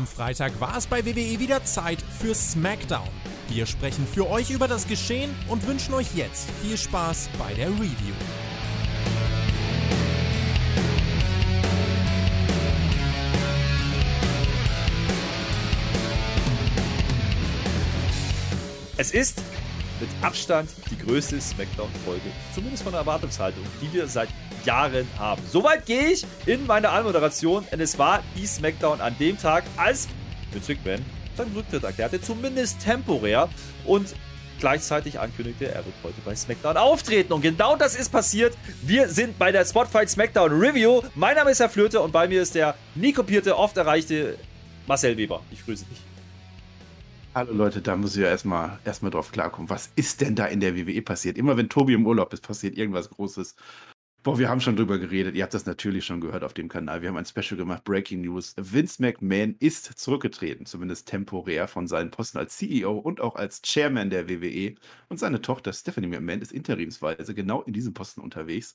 Am Freitag war es bei WWE wieder Zeit für SmackDown. Wir sprechen für euch über das Geschehen und wünschen euch jetzt viel Spaß bei der Review. Es ist mit Abstand die größte Smackdown-Folge, zumindest von der Erwartungshaltung, die wir seit Jahren haben. Soweit gehe ich in meine Anmoderation, denn es war die Smackdown an dem Tag, als Vince McMahon seinen Rücktritt erklärte, zumindest temporär und gleichzeitig ankündigte, er wird heute bei SmackDown auftreten. Und genau das ist passiert. Wir sind bei der Spotfight SmackDown Review. Mein Name ist Herr Flöte und bei mir ist der nie kopierte, oft erreichte Marcel Weber. Ich grüße dich. Hallo Leute, da muss ich ja erstmal erstmal drauf klarkommen. Was ist denn da in der WWE passiert? Immer wenn Tobi im Urlaub ist, passiert irgendwas Großes. Boah, wir haben schon drüber geredet. Ihr habt das natürlich schon gehört auf dem Kanal. Wir haben ein Special gemacht, Breaking News. Vince McMahon ist zurückgetreten, zumindest temporär, von seinen Posten als CEO und auch als Chairman der WWE. Und seine Tochter Stephanie McMahon ist interimsweise genau in diesem Posten unterwegs.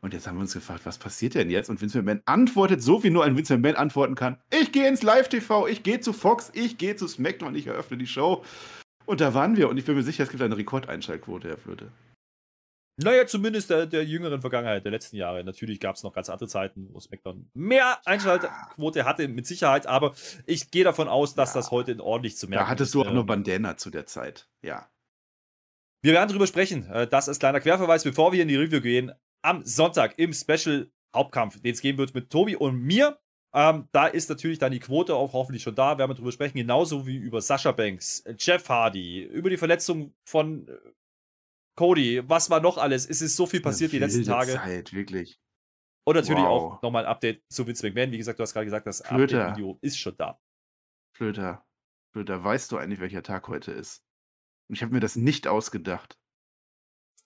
Und jetzt haben wir uns gefragt, was passiert denn jetzt? Und Vince McMahon antwortet so, wie nur ein Vince McMahon antworten kann. Ich gehe ins Live-TV, ich gehe zu Fox, ich gehe zu SmackDown, ich eröffne die Show. Und da waren wir. Und ich bin mir sicher, es gibt eine Rekordeinschaltquote, Herr Flöte. Naja, zumindest der, der jüngeren Vergangenheit, der letzten Jahre. Natürlich gab es noch ganz andere Zeiten, wo SmackDown mehr Einschaltquote hatte, mit Sicherheit. Aber ich gehe davon aus, dass ja. das heute ordentlich zu merken ist. Da hattest du auch nur Bandana zu der Zeit, ja. Wir werden darüber sprechen. Äh, das ist kleiner Querverweis, bevor wir in die Review gehen am Sonntag im Special Hauptkampf, den es geben wird mit Tobi und mir. Ähm, da ist natürlich dann die Quote auch hoffentlich schon da, werden wir drüber sprechen, genauso wie über Sascha Banks, Jeff Hardy, über die Verletzung von äh, Cody, was war noch alles? Es ist so viel passiert die letzten Tage. Zeit, wirklich. Und natürlich wow. auch nochmal ein Update zu Vince McMahon. Wie gesagt, du hast gerade gesagt, das Update-Video ist schon da. Flöter, Flöter, weißt du eigentlich, welcher Tag heute ist? Und ich habe mir das nicht ausgedacht.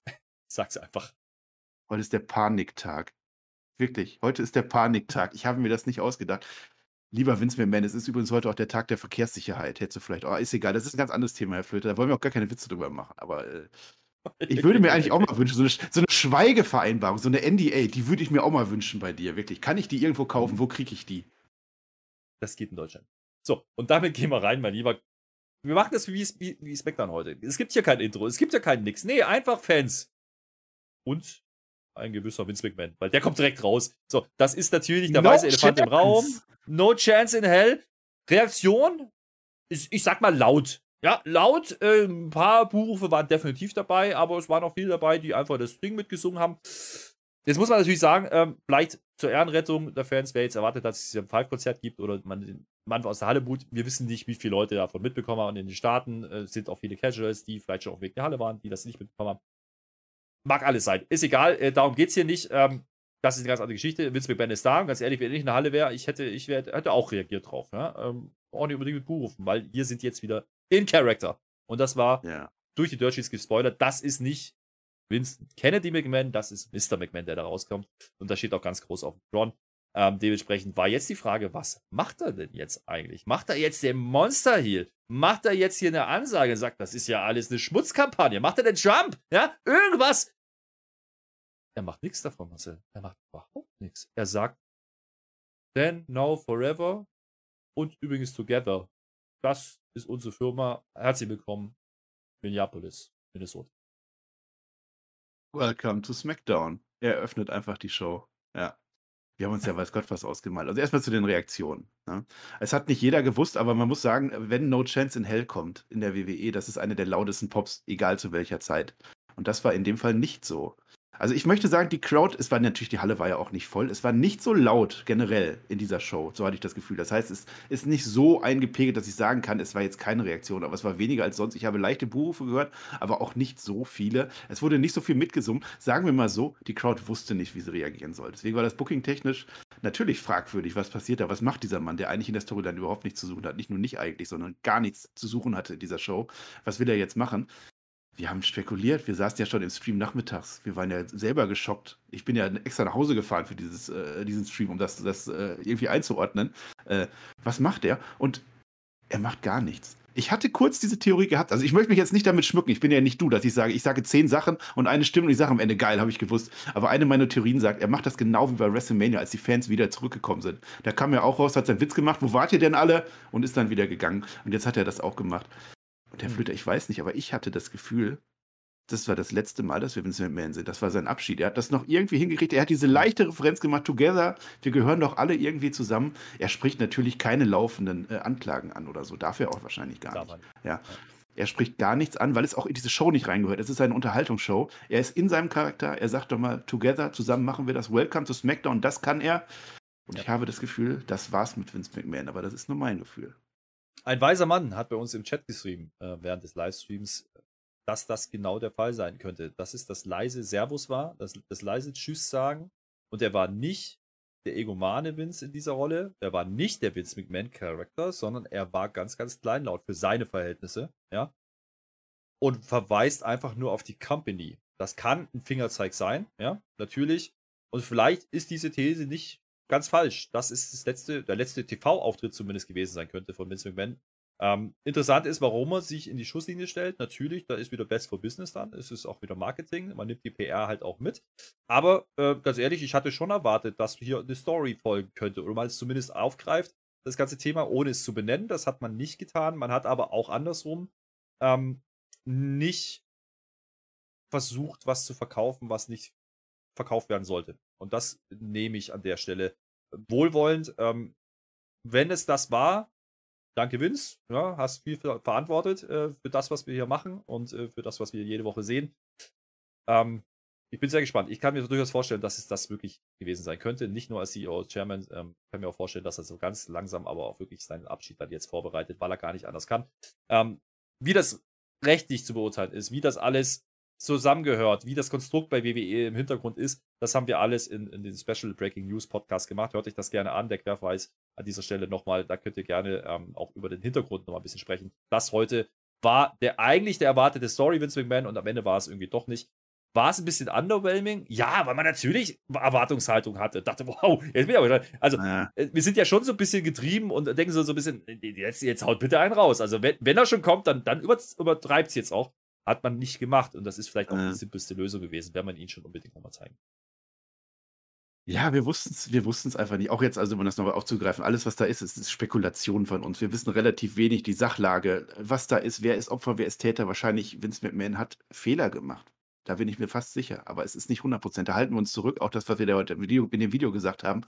Sag's einfach. Heute ist der Paniktag. Wirklich, heute ist der Paniktag. Ich habe mir das nicht ausgedacht. Lieber Vince McMahon, es ist übrigens heute auch der Tag der Verkehrssicherheit. Hättest du vielleicht, oh, ist egal, das ist ein ganz anderes Thema, Herr Flöte. Da wollen wir auch gar keine Witze drüber machen. Aber äh, ich würde mir eigentlich auch mal wünschen, so eine, so eine, Schweigevereinbarung, so eine NDA, die würde ich mir auch mal wünschen bei dir, wirklich. Kann ich die irgendwo kaufen? Wo kriege ich die? Das geht in Deutschland. So, und damit gehen wir rein, mein Lieber. Wir machen das wie, wie, wie SmackDown heute. Es gibt hier kein Intro, es gibt ja kein Nix. Nee, einfach Fans. Und ein gewisser Vince McMahon, weil der kommt direkt raus. So, das ist natürlich der no weiße Elefant im Raum. No chance in hell. Reaktion ist, ich sag mal, laut. Ja, laut. Äh, ein paar Buchrufe waren definitiv dabei, aber es waren auch viele dabei, die einfach das Ding mitgesungen haben. Jetzt muss man natürlich sagen, ähm, vielleicht zur Ehrenrettung der Fans, wer jetzt erwartet, dass es hier ein Five-Konzert gibt oder man Mann aus der Halle boot, wir wissen nicht, wie viele Leute davon mitbekommen haben. Und in den Staaten äh, sind auch viele Casuals, die vielleicht schon auf Weg der Halle waren, die das nicht mitbekommen haben. Mag alles sein. Ist egal, äh, darum geht es hier nicht. Ähm, das ist eine ganz andere Geschichte. Vince McMahon ist da. Und ganz ehrlich, wenn ich in der Halle wäre, ich hätte, ich wär, hätte auch reagiert drauf. Ja? Ähm, auch nicht unbedingt mit rufen, weil wir sind jetzt wieder in Character. Und das war ja. durch die Dirt Sheets gespoilert. Das ist nicht Vincent Kennedy McMahon, das ist Mr. McMahon, der da rauskommt. Und da steht auch ganz groß auf dem Tron. Ähm, dementsprechend war jetzt die Frage, was macht er denn jetzt eigentlich? Macht er jetzt den Monster Heal? Macht er jetzt hier eine Ansage und sagt, das ist ja alles eine Schmutzkampagne? Macht er den Trump? Ja, irgendwas? Er macht nichts davon, Marcel. Er macht überhaupt nichts. Er sagt, then, now, forever und übrigens together. Das ist unsere Firma. Herzlich willkommen, Minneapolis, Minnesota. Welcome to SmackDown. Er öffnet einfach die Show. Ja. Wir haben uns ja weiß Gott was ausgemalt. Also erstmal zu den Reaktionen. Ne? Es hat nicht jeder gewusst, aber man muss sagen, wenn No Chance in Hell kommt in der WWE, das ist eine der lautesten Pops, egal zu welcher Zeit. Und das war in dem Fall nicht so. Also ich möchte sagen, die Crowd, es war natürlich, die Halle war ja auch nicht voll, es war nicht so laut generell in dieser Show, so hatte ich das Gefühl. Das heißt, es ist nicht so eingepegelt, dass ich sagen kann, es war jetzt keine Reaktion, aber es war weniger als sonst. Ich habe leichte Buhrufe gehört, aber auch nicht so viele. Es wurde nicht so viel mitgesummt. Sagen wir mal so, die Crowd wusste nicht, wie sie reagieren soll. Deswegen war das Booking technisch natürlich fragwürdig, was passiert da, was macht dieser Mann, der eigentlich in der Story dann überhaupt nichts zu suchen hat. Nicht nur nicht eigentlich, sondern gar nichts zu suchen hatte in dieser Show. Was will er jetzt machen? Wir haben spekuliert, wir saßen ja schon im Stream nachmittags. Wir waren ja selber geschockt. Ich bin ja extra nach Hause gefahren für dieses, äh, diesen Stream, um das, das äh, irgendwie einzuordnen. Äh, was macht er? Und er macht gar nichts. Ich hatte kurz diese Theorie gehabt. Also ich möchte mich jetzt nicht damit schmücken. Ich bin ja nicht du, dass ich sage, ich sage zehn Sachen und eine stimmt und ich sage am Ende, geil, habe ich gewusst. Aber eine meiner Theorien sagt, er macht das genau wie bei WrestleMania, als die Fans wieder zurückgekommen sind. Da kam er auch raus, hat seinen Witz gemacht, wo wart ihr denn alle? Und ist dann wieder gegangen. Und jetzt hat er das auch gemacht. Und der hm. Flöter, ich weiß nicht, aber ich hatte das Gefühl, das war das letzte Mal, dass wir Vince McMahon sind. Das war sein Abschied. Er hat das noch irgendwie hingekriegt. Er hat diese leichte Referenz gemacht, Together, wir gehören doch alle irgendwie zusammen. Er spricht natürlich keine laufenden äh, Anklagen an oder so. Darf er auch wahrscheinlich gar nicht. Ja. Er spricht gar nichts an, weil es auch in diese Show nicht reingehört. Es ist eine Unterhaltungsshow. Er ist in seinem Charakter. Er sagt doch mal, Together, zusammen machen wir das. Welcome to SmackDown. Das kann er. Und ja. ich habe das Gefühl, das war's mit Vince McMahon. Aber das ist nur mein Gefühl. Ein weiser Mann hat bei uns im Chat geschrieben, äh, während des Livestreams, dass das genau der Fall sein könnte. Dass es das leise Servus war, das, das leise Tschüss sagen. Und er war nicht der egomane Vince in dieser Rolle. Er war nicht der Vince McMahon-Charakter, sondern er war ganz, ganz kleinlaut für seine Verhältnisse, ja. Und verweist einfach nur auf die Company. Das kann ein Fingerzeig sein, ja, natürlich. Und vielleicht ist diese These nicht ganz falsch. Das ist das letzte, der letzte TV-Auftritt zumindest gewesen sein könnte von Vince McMahon ähm, interessant ist, warum er sich in die Schusslinie stellt. Natürlich, da ist wieder Best for Business dann. Es ist auch wieder Marketing. Man nimmt die PR halt auch mit. Aber äh, ganz ehrlich, ich hatte schon erwartet, dass hier eine Story folgen könnte oder man es zumindest aufgreift, das ganze Thema, ohne es zu benennen. Das hat man nicht getan. Man hat aber auch andersrum ähm, nicht versucht, was zu verkaufen, was nicht verkauft werden sollte. Und das nehme ich an der Stelle wohlwollend. Ähm, wenn es das war, danke Vince, ja, hast viel verantwortet äh, für das, was wir hier machen und äh, für das, was wir jede Woche sehen. Ähm, ich bin sehr gespannt. Ich kann mir durchaus vorstellen, dass es das wirklich gewesen sein könnte. Nicht nur als CEO, Chairman. Ähm, kann mir auch vorstellen, dass er so ganz langsam aber auch wirklich seinen Abschied dann jetzt vorbereitet, weil er gar nicht anders kann. Ähm, wie das rechtlich zu beurteilen ist, wie das alles zusammengehört, wie das Konstrukt bei WWE im Hintergrund ist, das haben wir alles in, in den Special Breaking News Podcast gemacht. Hört euch das gerne an, der Querverweis an dieser Stelle nochmal. Da könnt ihr gerne ähm, auch über den Hintergrund nochmal ein bisschen sprechen. Das heute war der eigentlich der erwartete Story Vince McMahon und am Ende war es irgendwie doch nicht. War es ein bisschen underwhelming? Ja, weil man natürlich Erwartungshaltung hatte. Dachte, wow, jetzt bin ich aber. Also, ja. Äh, wir sind ja schon so ein bisschen getrieben und denken so, so ein bisschen, jetzt, jetzt haut bitte einen raus. Also, wenn, wenn er schon kommt, dann, dann übertreibt es jetzt auch. Hat man nicht gemacht und das ist vielleicht auch ja. die simpelste Lösung gewesen, wäre man ihn schon unbedingt nochmal zeigen. Ja, wir wussten es wir wussten's einfach nicht. Auch jetzt, also um das nochmal aufzugreifen, alles, was da ist, ist, ist Spekulation von uns. Wir wissen relativ wenig die Sachlage, was da ist, wer ist Opfer, wer ist Täter. Wahrscheinlich Vince McMahon hat Fehler gemacht. Da bin ich mir fast sicher. Aber es ist nicht 100 Prozent. Da halten wir uns zurück. Auch das, was wir da heute in dem Video gesagt haben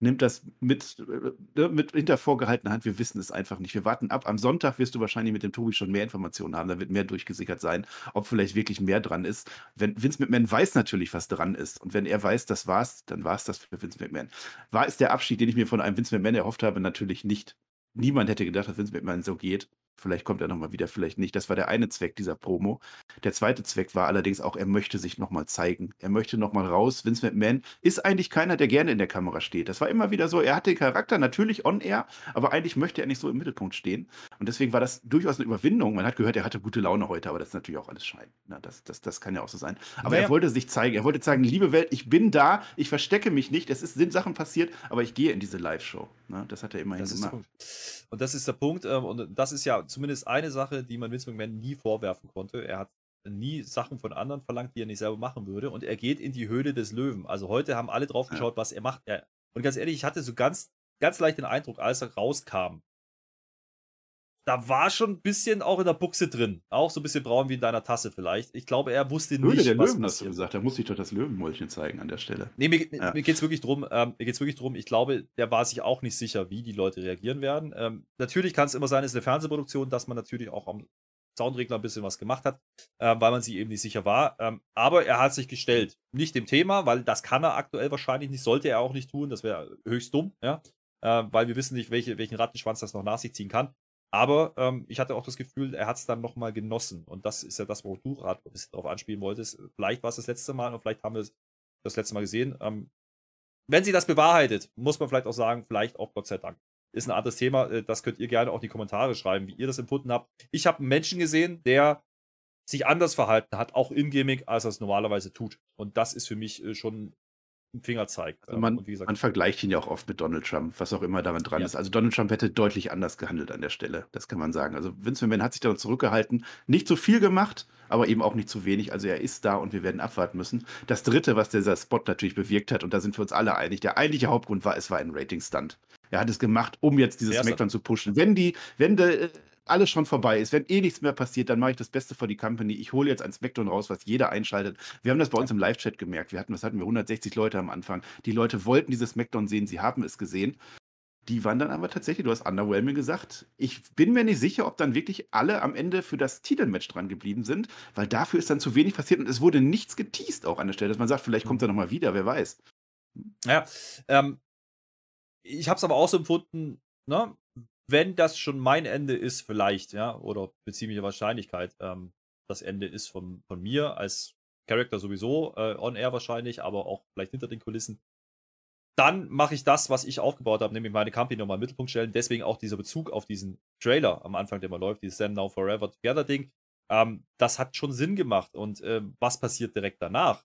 nimmt das mit, äh, ne, mit hinter vorgehaltener Hand. Wir wissen es einfach nicht. Wir warten ab. Am Sonntag wirst du wahrscheinlich mit dem Tobi schon mehr Informationen haben. Da wird mehr durchgesickert sein, ob vielleicht wirklich mehr dran ist. Wenn Vince McMahon weiß natürlich, was dran ist. Und wenn er weiß, das war's, dann war es das für Vince McMahon. War es der Abschied, den ich mir von einem Vince McMahon erhofft habe? Natürlich nicht. Niemand hätte gedacht, dass Vince McMahon so geht. Vielleicht kommt er nochmal wieder, vielleicht nicht. Das war der eine Zweck dieser Promo. Der zweite Zweck war allerdings auch, er möchte sich nochmal zeigen. Er möchte nochmal raus. Vince McMahon ist eigentlich keiner, der gerne in der Kamera steht. Das war immer wieder so. Er hatte den Charakter natürlich on air, aber eigentlich möchte er nicht so im Mittelpunkt stehen. Und deswegen war das durchaus eine Überwindung. Man hat gehört, er hatte gute Laune heute, aber das ist natürlich auch alles Schein. Na, das, das, das kann ja auch so sein. Aber naja. er wollte sich zeigen. Er wollte sagen, liebe Welt, ich bin da, ich verstecke mich nicht. Es sind Sachen passiert, aber ich gehe in diese Live-Show. Das hat er immerhin das gemacht. Und das ist der Punkt. Ähm, und das ist ja zumindest eine Sache, die man Vince McMahon nie vorwerfen konnte. Er hat nie Sachen von anderen verlangt, die er nicht selber machen würde. Und er geht in die Höhle des Löwen. Also heute haben alle drauf geschaut, ja. was er macht. Und ganz ehrlich, ich hatte so ganz, ganz leicht den Eindruck, als er rauskam, da war schon ein bisschen auch in der Buchse drin. Auch so ein bisschen braun wie in deiner Tasse vielleicht. Ich glaube, er wusste Höhle nicht, der was Löwen, hast du gesagt. Da muss ich doch das Löwenmäulchen zeigen an der Stelle. Nee, mir, ja. mir geht es wirklich drum, ähm, mir geht's wirklich drum, ich glaube, der war sich auch nicht sicher, wie die Leute reagieren werden. Ähm, natürlich kann es immer sein, es ist eine Fernsehproduktion, dass man natürlich auch am Soundregler ein bisschen was gemacht hat, äh, weil man sich eben nicht sicher war. Ähm, aber er hat sich gestellt. Nicht dem Thema, weil das kann er aktuell wahrscheinlich nicht, sollte er auch nicht tun. Das wäre höchst dumm, ja. Äh, weil wir wissen nicht, welche, welchen Rattenschwanz das noch nach sich ziehen kann. Aber ähm, ich hatte auch das Gefühl, er hat es dann nochmal genossen. Und das ist ja das, wo du gerade ein bisschen darauf anspielen wolltest. Vielleicht war es das letzte Mal und vielleicht haben wir es das letzte Mal gesehen. Ähm, wenn sie das bewahrheitet, muss man vielleicht auch sagen, vielleicht auch Gott sei Dank. Ist ein anderes Thema. Äh, das könnt ihr gerne auch in die Kommentare schreiben, wie ihr das empfunden habt. Ich habe einen Menschen gesehen, der sich anders verhalten hat, auch in Gimmick, als er es normalerweise tut. Und das ist für mich äh, schon Finger zeigt. Also Ähm, man, gesagt, man vergleicht ihn ja auch oft mit Donald Trump, was auch immer daran dran Ja. ist. Also Donald Trump hätte deutlich anders gehandelt an der Stelle, das kann man sagen. Also Vince McMahon hat sich da zurückgehalten, nicht zu viel gemacht, aber eben auch nicht zu wenig. Also er ist da und wir werden abwarten müssen. Das Dritte, was dieser Spot natürlich bewirkt hat, und da sind wir uns alle einig, der eigentliche Hauptgrund war, es war ein Rating-Stunt. Er hat es gemacht, um jetzt dieses. Smackdown zu pushen. Wenn die, wenn de, äh, alles schon vorbei ist, wenn eh nichts mehr passiert, dann mache ich das Beste für die Company. Ich hole jetzt ein Smackdown raus, was jeder einschaltet. Wir haben das bei uns im Live-Chat gemerkt. Wir hatten, was hatten wir, 160 Leute am Anfang. Die Leute wollten dieses Smackdown sehen, sie haben es gesehen. Die waren dann aber tatsächlich, du hast underwhelming gesagt. Ich bin mir nicht sicher, ob dann wirklich alle am Ende für das Titelmatch dran geblieben sind, weil dafür ist dann zu wenig passiert und es wurde nichts geteased auch an der Stelle, dass man sagt, vielleicht kommt er nochmal wieder, wer weiß. Ja, ähm, ich habe es aber auch so empfunden, ne? Wenn das schon mein Ende ist, vielleicht, ja, oder mit ziemlicher Wahrscheinlichkeit, ähm, das Ende ist von, von mir als Charakter sowieso, äh, on air wahrscheinlich, aber auch vielleicht hinter den Kulissen. Dann mache ich das, was ich aufgebaut habe, nämlich meine Company nochmal im Mittelpunkt stellen. Deswegen auch dieser Bezug auf diesen Trailer am Anfang, der mal läuft, dieses Stand Now Forever Together Ding. Ähm, das hat schon Sinn gemacht. Und ähm, was passiert direkt danach?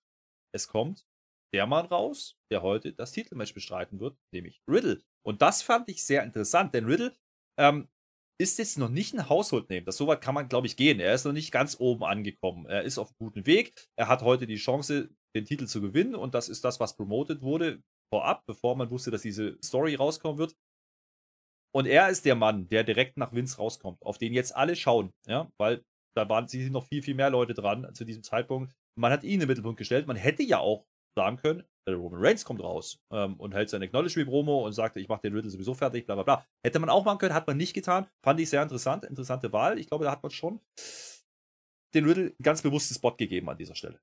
Es kommt der Mann raus, der heute das Titelmatch bestreiten wird, nämlich Riddle. Und das fand ich sehr interessant, denn Riddle ähm, ist jetzt noch nicht ein Household Name. Das so weit kann man, glaube ich, gehen. Er ist noch nicht ganz oben angekommen. Er ist auf einem guten Weg. Er hat heute die Chance, den Titel zu gewinnen. Und das ist das, was promoted wurde vorab, bevor man wusste, dass diese Story rauskommen wird. Und er ist der Mann, der direkt nach Vince rauskommt, auf den jetzt alle schauen, ja, weil da waren sie noch viel, viel mehr Leute dran zu diesem Zeitpunkt. Man hat ihn den Mittelpunkt gestellt. Man hätte ja auch sagen können, Roman Reigns kommt raus ähm, und hält sein Acknowledge-Me-Promo und sagt, ich mache den Riddle sowieso fertig, bla bla bla. Hätte man auch machen können, hat man nicht getan. Fand ich sehr interessant, interessante Wahl. Ich glaube, da hat man schon den Riddle ganz bewussten Spot gegeben an dieser Stelle.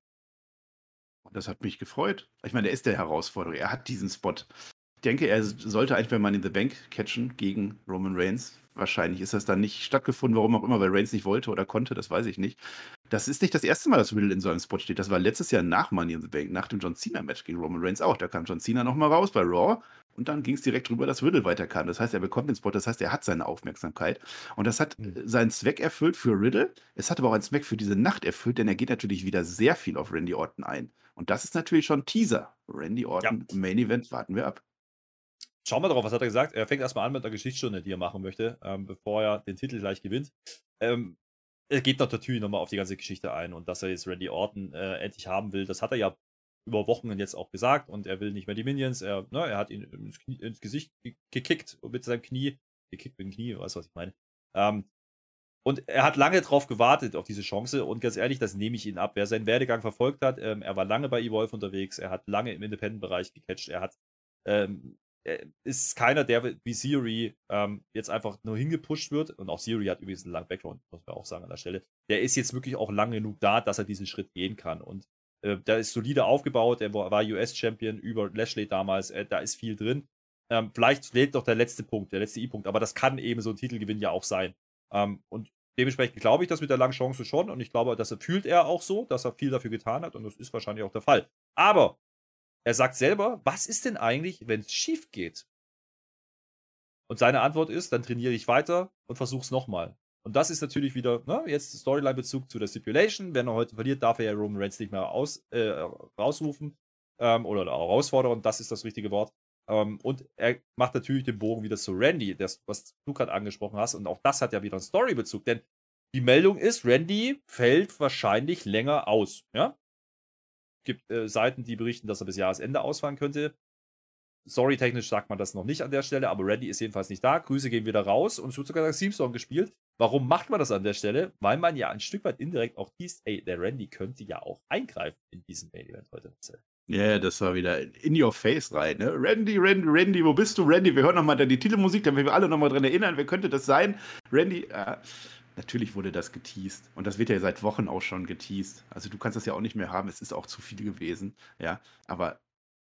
Das hat mich gefreut. Ich meine, er ist der Herausforderer. Er hat diesen Spot. Ich denke, er sollte eigentlich bei Money in the Bank catchen gegen Roman Reigns. Wahrscheinlich ist das dann nicht stattgefunden, warum auch immer, weil Reigns nicht wollte oder konnte, das weiß ich nicht. Das ist nicht das erste Mal, dass Riddle in so einem Spot steht. Das war letztes Jahr nach Money in the Bank, nach dem John Cena-Match gegen Roman Reigns auch. Da kam John Cena nochmal raus bei Raw und dann ging es direkt drüber, dass Riddle weiterkam. Das heißt, er bekommt den Spot, das heißt, er hat seine Aufmerksamkeit. Und das hat Mhm. seinen Zweck erfüllt für Riddle. Es hat aber auch einen Zweck für diese Nacht erfüllt, denn er geht natürlich wieder sehr viel auf Randy Orton ein. Und das ist natürlich schon Teaser. Randy Orton, Main Event, warten wir ab. Schauen wir drauf, was hat er gesagt? Er fängt erstmal an mit einer Geschichtsstunde, die er machen möchte, ähm, bevor er den Titel gleich gewinnt. Ähm, er geht noch natürlich nochmal auf die ganze Geschichte ein und dass er jetzt Randy Orton äh, endlich haben will, das hat er ja über Wochen jetzt auch gesagt und er will nicht mehr die Minions. Er, ne, er hat ihn ins, Knie, ins Gesicht ge- gekickt mit seinem Knie. Gekickt mit dem Knie, weißt du, was ich meine? Ähm, und er hat lange drauf gewartet, auf diese Chance. Und ganz ehrlich, das nehme ich ihn ab. Wer seinen Werdegang verfolgt hat, ähm, er war lange bei Evolve unterwegs, er hat lange im Independent-Bereich gecatcht, er hat ähm, ist keiner, der wie Theory ähm, jetzt einfach nur hingepusht wird. Und auch Theory hat übrigens einen langen Background, muss man auch sagen an der Stelle. Der ist jetzt wirklich auch lang genug da, dass er diesen Schritt gehen kann. Und äh, der ist solide aufgebaut. Er war, US-Champion über Lashley damals. Äh, da ist viel drin. Ähm, vielleicht fehlt doch der letzte Punkt, der letzte I-Punkt. Aber das kann eben so ein Titelgewinn ja auch sein. Ähm, und dementsprechend glaube ich das mit der langen Chance schon. Und ich glaube, dass er fühlt er auch so, dass er viel dafür getan hat. Und das ist wahrscheinlich auch der Fall. Aber er sagt selber, was ist denn eigentlich, wenn es schief geht? Und seine Antwort ist, dann trainiere ich weiter und versuche es nochmal. Und das ist natürlich wieder, ne, jetzt Storyline-Bezug zu der Stipulation. Wenn er heute verliert, darf er ja Roman Reigns nicht mehr aus, äh, rausrufen ähm, oder herausfordern. Das ist das richtige Wort. Ähm, und er macht natürlich den Bogen wieder zu Randy, das, was du gerade angesprochen hast. Und auch das hat ja wieder einen Story-Bezug. Denn die Meldung ist, Randy fällt wahrscheinlich länger aus. Ja? Gibt äh, Seiten, die berichten, dass er bis Jahresende ausfallen könnte. Story-technisch sagt man das noch nicht an der Stelle, aber Randy ist jedenfalls nicht da. Grüße gehen wieder raus und es sogar das Theme-Song gespielt. Warum macht man das an der Stelle? Weil man ja ein Stück weit indirekt auch teast, ey, der Randy könnte ja auch eingreifen in diesem Main-Event heute. Ja, yeah, das war wieder in your face rein. Ne? Randy, Randy, Randy, wo bist du, Randy? Wir hören nochmal die Titelmusik, damit wir alle nochmal dran erinnern. Wer könnte das sein? Randy, äh, natürlich wurde das geteased. Und das wird ja seit Wochen auch schon geteased. Also du kannst das ja auch nicht mehr haben. Es ist auch zu viel gewesen. Ja, aber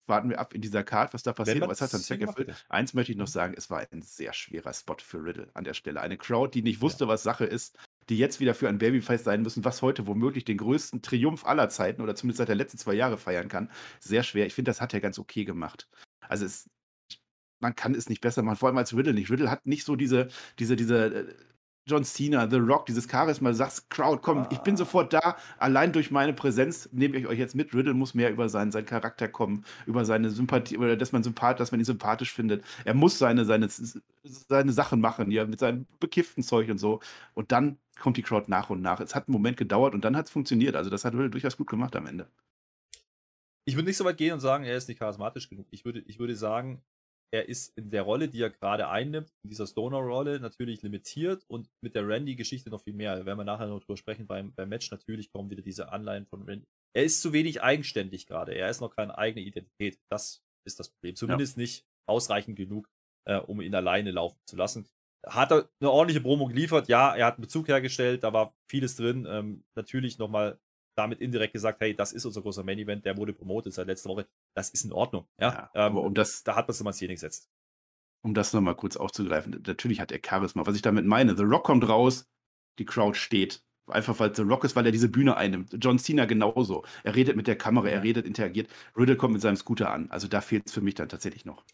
warten wir ab in dieser Card, was da passiert. Was hat dann Zweck erfüllt? Eins möchte ich noch sagen, es war ein sehr schwerer Spot für Riddle an der Stelle. Eine Crowd, die nicht wusste, ja. was Sache ist, die jetzt wieder für ein Babyface sein müssen, was heute womöglich den größten Triumph aller Zeiten oder zumindest seit der letzten zwei Jahre feiern kann. Sehr schwer. Ich finde, das hat er ganz okay gemacht. Also es, man kann es nicht besser machen, vor allem als Riddle nicht. Riddle hat nicht so diese, diese, diese John Cena, The Rock, dieses Charisma, sagst, Crowd, komm, ich bin Ah. sofort da. Allein durch meine Präsenz nehme ich euch jetzt mit. Riddle muss mehr über seinen, seinen Charakter kommen, über seine Sympathie, oder dass man, sympath, dass man ihn sympathisch findet. Er muss seine, seine, seine Sachen machen, ja, mit seinem bekifften Zeug und so. Und dann kommt die Crowd nach und nach. Es hat einen Moment gedauert und dann hat es funktioniert. Also das hat Riddle durchaus gut gemacht am Ende. Ich würde nicht so weit gehen und sagen, er ist nicht charismatisch genug. Ich würde, ich würde sagen, er ist in der Rolle, die er gerade einnimmt, in dieser Stoner-Rolle, natürlich limitiert und mit der Randy-Geschichte noch viel mehr. Da werden wir nachher noch drüber sprechen beim, beim Match. Natürlich kommen wieder diese Anleihen von Randy. Er ist zu wenig eigenständig gerade. Er ist noch keine eigene Identität. Das ist das Problem. Zumindest ja. nicht ausreichend genug, äh, um ihn alleine laufen zu lassen. Hat er eine ordentliche Promo geliefert? Ja, er hat einen Bezug hergestellt, da war vieles drin. Ähm, natürlich nochmal damit indirekt gesagt, hey, das ist unser großer Main Event, der wurde promotet seit letzter Woche. Das ist in Ordnung. Ja, ja ähm, aber um das, da hat man es nochmal Szene gesetzt. Um das nochmal kurz aufzugreifen, natürlich hat er Charisma. Was ich damit meine, The Rock kommt raus, die Crowd steht. Einfach weil The Rock ist, weil er diese Bühne einnimmt. John Cena genauso. Er redet mit der Kamera, er redet, interagiert. Riddle kommt mit seinem Scooter an. Also da fehlt es für mich dann tatsächlich noch.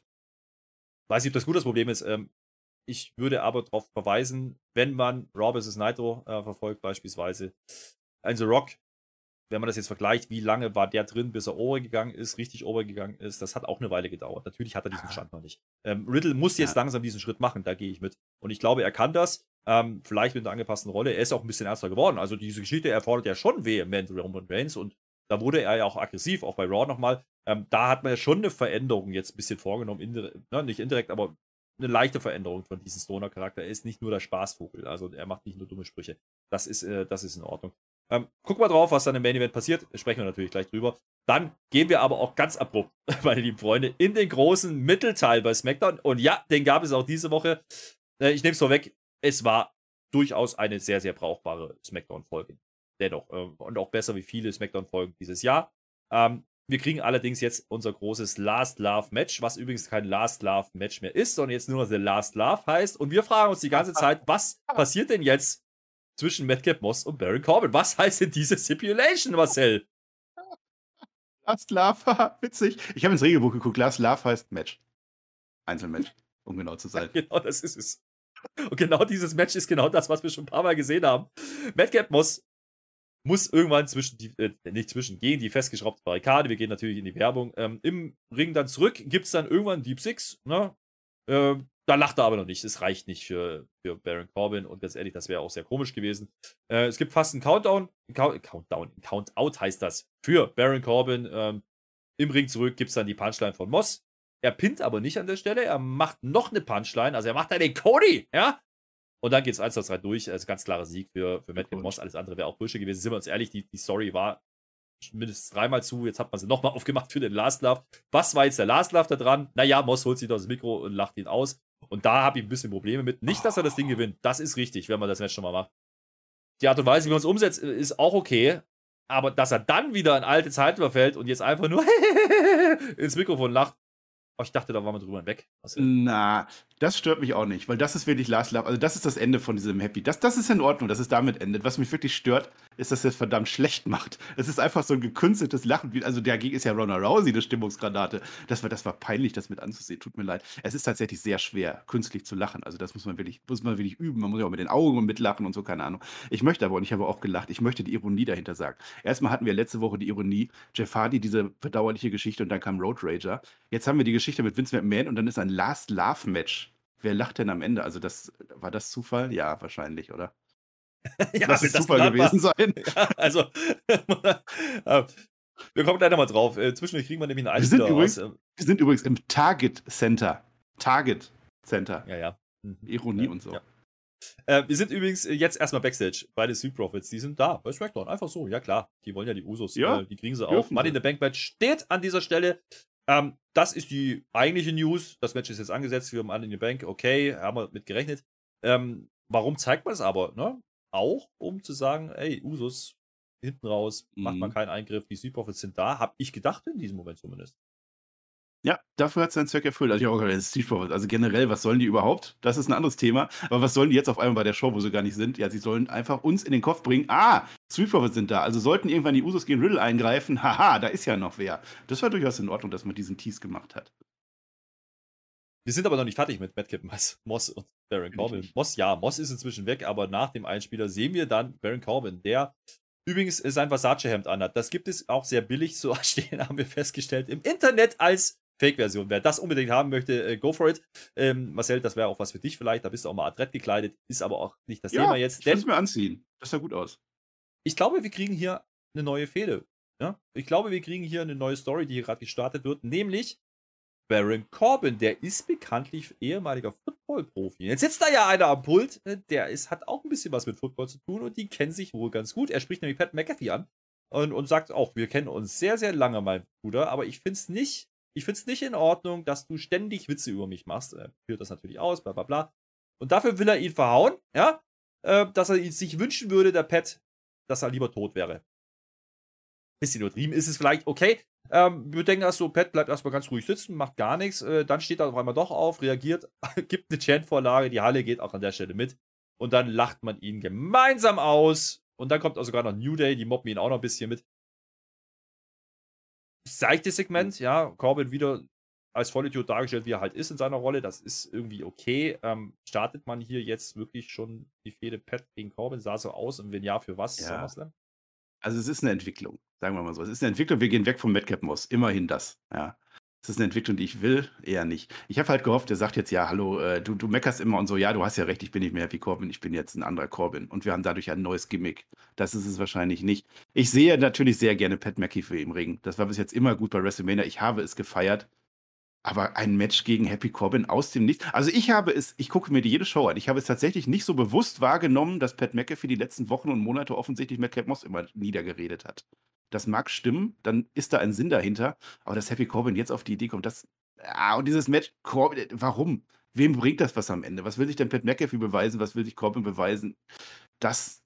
Weiß nicht, ob das gut das Problem ist. Ähm, ich würde aber darauf verweisen, wenn man Raw vs. Nitro äh, verfolgt, beispielsweise, ein The Rock wenn man das jetzt vergleicht, wie lange war der drin, bis er overgegangen ist, richtig overgegangen ist, das hat auch eine Weile gedauert. Natürlich hat er diesen Stand noch nicht. Ähm, Riddle muss jetzt ja. langsam diesen Schritt machen, da gehe ich mit. Und ich glaube, er kann das, ähm, vielleicht mit einer angepassten Rolle. Er ist auch ein bisschen ernster geworden. Also diese Geschichte erfordert ja schon vehement Roman Reigns und da wurde er ja auch aggressiv, auch bei Raw nochmal. Ähm, da hat man ja schon eine Veränderung jetzt ein bisschen vorgenommen, indirekt, ne, nicht indirekt, aber eine leichte Veränderung von diesem Stoner-Charakter. Er ist nicht nur der Spaßvogel, also er macht nicht nur dumme Sprüche. Das ist, äh, das ist in Ordnung. Ähm, gucken wir drauf, was dann im Main Event passiert. Sprechen wir natürlich gleich drüber. Dann gehen wir aber auch ganz abrupt, meine lieben Freunde, in den großen Mittelteil bei SmackDown. Und ja, den gab es auch diese Woche. Äh, ich nehme es vorweg, es war durchaus eine sehr, sehr brauchbare SmackDown-Folge. Dennoch. Äh, und auch besser wie viele SmackDown-Folgen dieses Jahr. Ähm, wir kriegen allerdings jetzt unser großes Last Love Match, was übrigens kein Last Love Match mehr ist, sondern jetzt nur The Last Love heißt. Und wir fragen uns die ganze Zeit, was passiert denn jetzt zwischen Madcap Moss und Baron Corbin. Was heißt denn diese Stipulation, Marcel? Last Love, witzig. Ich habe ins Regelbuch geguckt. Last Love heißt Match. Einzelmatch, um genau zu sein. Ja, genau, das ist es. Und genau dieses Match ist genau das, was wir schon ein paar Mal gesehen haben. Madcap Moss muss irgendwann zwischen die, äh, nicht zwischen, gehen die festgeschraubte Barrikade. Wir gehen natürlich in die Werbung. Ähm, Im Ring dann zurück, gibt es dann irgendwann Deep Six. Ne? Ähm, da lacht er aber noch nicht. Es reicht nicht für, für Baron Corbin und ganz ehrlich, das wäre auch sehr komisch gewesen. Äh, es gibt fast einen Countdown. Count, Countdown, Countout heißt das. Für Baron Corbin. Ähm, Im Ring zurück gibt es dann die Punchline von Moss. Er pinnt aber nicht an der Stelle. Er macht noch eine Punchline. Also er macht da den Cody, ja? Und dann geht es 1, 2, 3 durch. Also ganz klarer Sieg für, für Matt Moss. Alles andere wäre auch Bullshit gewesen. Sind wir uns ehrlich, die, die Story war mindestens dreimal zu. Jetzt hat man sie nochmal aufgemacht für den Last Love. Was war jetzt der Last Love da dran? Naja, Moss holt sich das Mikro und lacht ihn aus. Und da habe ich ein bisschen Probleme mit. Nicht, dass er das Ding gewinnt. Das ist richtig, wenn man das Match schon mal macht. Die Art und Weise, wie man es umsetzt, ist auch okay. Aber dass er dann wieder in alte Zeiten verfällt und jetzt einfach nur ins Mikrofon lacht, Oh, ich dachte, da waren wir drüber hinweg. Na, das stört mich auch nicht, weil das ist wirklich Last Love. Also, das ist das Ende von diesem Happy. Das, das ist in Ordnung, dass es damit endet. Was mich wirklich stört, ist, dass er es verdammt schlecht macht. Es ist einfach so ein gekünsteltes Lachen. Also, dagegen ist ja Ronda Rousey eine Stimmungsgranate. Das war, das war peinlich, das mit anzusehen. Tut mir leid. Es ist tatsächlich sehr schwer, künstlich zu lachen. Also, das muss man wirklich, muss man wirklich üben. Man muss ja auch mit den Augen mitlachen und so, keine Ahnung. Ich möchte aber, und ich habe auch gelacht, ich möchte die Ironie dahinter sagen. Erstmal hatten wir letzte Woche die Ironie, Jeff Hardy, diese bedauerliche Geschichte, und dann kam Road Rager. Jetzt haben wir die Geschichte mit Vince McMahon und dann ist ein Last Love Match. Wer lacht denn am Ende? Also das war das Zufall? Ja, wahrscheinlich, oder? ja, das ist Zufall gewesen sein. Ja, also wir kommen gleich nochmal drauf. Äh, zwischendurch kriegen wir nämlich einen wir sind, übrigens, aus, wir sind übrigens im Target Center. Target Center. Ja, ja. Mhm. Ironie ja, und so. Ja. Äh, wir sind übrigens jetzt erstmal Backstage bei den Street Profits. Die sind da bei SmackDown. Einfach so. Ja, klar. Die wollen ja die Usos. Ja, äh, die kriegen sie auch. Money in the Bank Match steht an dieser Stelle. Ähm, das ist die eigentliche News. Das Match ist jetzt angesetzt für Money in the Bank. Okay, haben wir mit gerechnet. Ähm, warum zeigt man es aber? Ne? Auch, um zu sagen, ey, Usos, hinten raus, mhm. macht man keinen Eingriff. Die Street Profits sind da. Hab ich gedacht in diesem Moment zumindest. Ja, dafür hat es seinen Zweck erfüllt. Also, ich auch gedacht, Street Profits. Also generell, was sollen die überhaupt? Das ist ein anderes Thema. Aber was sollen die jetzt auf einmal bei der Show, wo sie gar nicht sind? Ja, sie sollen einfach uns in den Kopf bringen. Ah, Street Profits sind da. Also sollten irgendwann die Usos gegen Riddle eingreifen. Haha, da ist ja noch wer. Das war durchaus in Ordnung, dass man diesen Tease gemacht hat. Wir sind aber noch nicht fertig mit Madcap Moss und Baron Corbin. Moss, ja, Moss ist inzwischen weg, aber nach dem Einspieler sehen wir dann Baron Corbin, der übrigens sein Versace-Hemd anhat. Das gibt es auch sehr billig zu stehen, haben wir festgestellt, im Internet als Fake-Version. Wer das unbedingt haben möchte, äh, go for it. Ähm, Marcel, das wäre auch was für dich vielleicht. Da bist du auch mal adrett gekleidet. Ist aber auch nicht das ja, Thema jetzt. Ich es mir anziehen. Das sah gut aus. Ich glaube, wir kriegen hier eine neue Fehde. Ja? Ich glaube, wir kriegen hier eine neue Story, die hier gerade gestartet wird. Nämlich Baron Corbin. Der ist bekanntlich ehemaliger Football-Profi. Jetzt sitzt da ja einer am Pult. Äh, der ist, hat auch ein bisschen was mit Football zu tun und die kennen sich wohl ganz gut. Er spricht nämlich Pat McAfee an. Und, und sagt auch, wir kennen uns sehr, sehr lange, mein Bruder, aber ich finde es nicht ich finde es nicht in Ordnung, dass du ständig Witze über mich machst. Er führt das natürlich aus, bla bla bla. Und dafür will er ihn verhauen, ja, äh, dass er sich wünschen würde, der Pet, dass er lieber tot wäre. Bisschen übertrieben ist es vielleicht, okay. Ähm, wir denken erst so, Pat bleibt erstmal ganz ruhig sitzen, macht gar nichts. Äh, dann steht er auf einmal doch auf, reagiert, gibt eine Chant-Vorlage, die Halle geht auch an der Stelle mit. Und dann lacht man ihn gemeinsam aus. Und dann kommt auch sogar noch New Day, die mobben ihn auch noch ein bisschen mit seichtes Segment, ja. Corbin wieder als Vollidiot dargestellt, wie er halt ist in seiner Rolle. Das ist irgendwie okay. Ähm, startet man hier jetzt wirklich schon die Fehde Pat gegen Corbin? Sah so aus und wenn ja, für was? Ja. Also es ist eine Entwicklung, sagen wir mal so. Es ist eine Entwicklung, wir gehen weg vom Madcap Moss. Immerhin das, ja. Ist das eine Entwicklung, die ich will? Eher nicht. Ich habe halt gehofft, er sagt jetzt, ja, hallo, äh, du, du meckerst immer und so, ja, du hast ja recht, ich bin nicht mehr Happy Corbin, ich bin jetzt ein anderer Corbin. Und wir haben dadurch ein neues Gimmick. Das ist es wahrscheinlich nicht. Ich sehe natürlich sehr gerne Pat McAfee im Ring. Das war bis jetzt immer gut bei WrestleMania. Ich habe es gefeiert. Aber ein Match gegen Happy Corbin aus dem Nichts. Also ich habe es, ich gucke mir die jede Show an. Ich habe es tatsächlich nicht so bewusst wahrgenommen, dass Pat McAfee die letzten Wochen und Monate offensichtlich Matt Moss immer niedergeredet hat. Das mag stimmen, dann ist da ein Sinn dahinter. Aber dass Happy Corbin jetzt auf die Idee kommt, das, Ah, und dieses Match, Corbin, äh, warum? Wem bringt das was am Ende? Was will sich denn Pat McAfee beweisen? Was will sich Corbin beweisen? Das.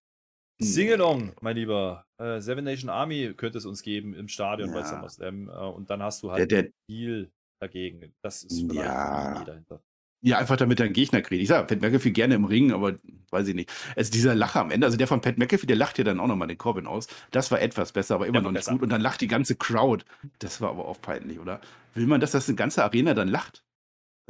Singelong, mein Lieber. Äh, Seven Nation Army könnte es uns geben im Stadion bei SummerSlam. Äh, und dann hast du halt der, der, Deal dagegen. Das ist vielleicht ja. die Idee dahinter. Ja, einfach damit er einen Gegner kriegt. Ich sage, Pat McAfee gerne im Ring, aber weiß ich nicht. Also dieser Lacher am Ende, also der von Pat McAfee, der lacht ja dann auch nochmal den Corbin aus. Das war etwas besser, aber immer noch nicht besser. gut. Und dann lacht die ganze Crowd. Das war aber auch peinlich, oder? Will man, dass das eine ganze Arena dann lacht?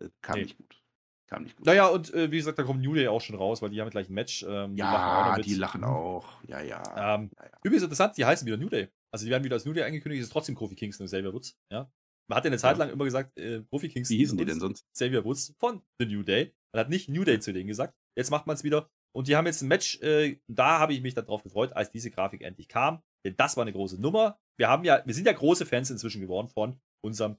Äh, kam nee. nicht gut. Kam nicht gut. Naja, und äh, wie gesagt, da kommt New Day auch schon raus, weil die haben gleich ein Match. Ähm, ja, die lachen, die lachen auch. Ja, ja. Ähm, ja, ja. Übrigens interessant, die heißen wieder New Day. Also die werden wieder als New Day angekündigt, ist trotzdem Kofi Kingston und Xavier Woods. Ja? Man hat ja eine Zeit lang immer gesagt, äh, Profi Kingston. Wie hießen die denn sonst? Xavier Woods von The New Day. Man hat nicht New Day zu denen gesagt. Jetzt macht man es wieder. Und die haben jetzt ein Match, äh, da habe ich mich darauf gefreut, als diese Grafik endlich kam. Denn das war eine große Nummer. Wir haben ja, wir sind ja große Fans inzwischen geworden von unserem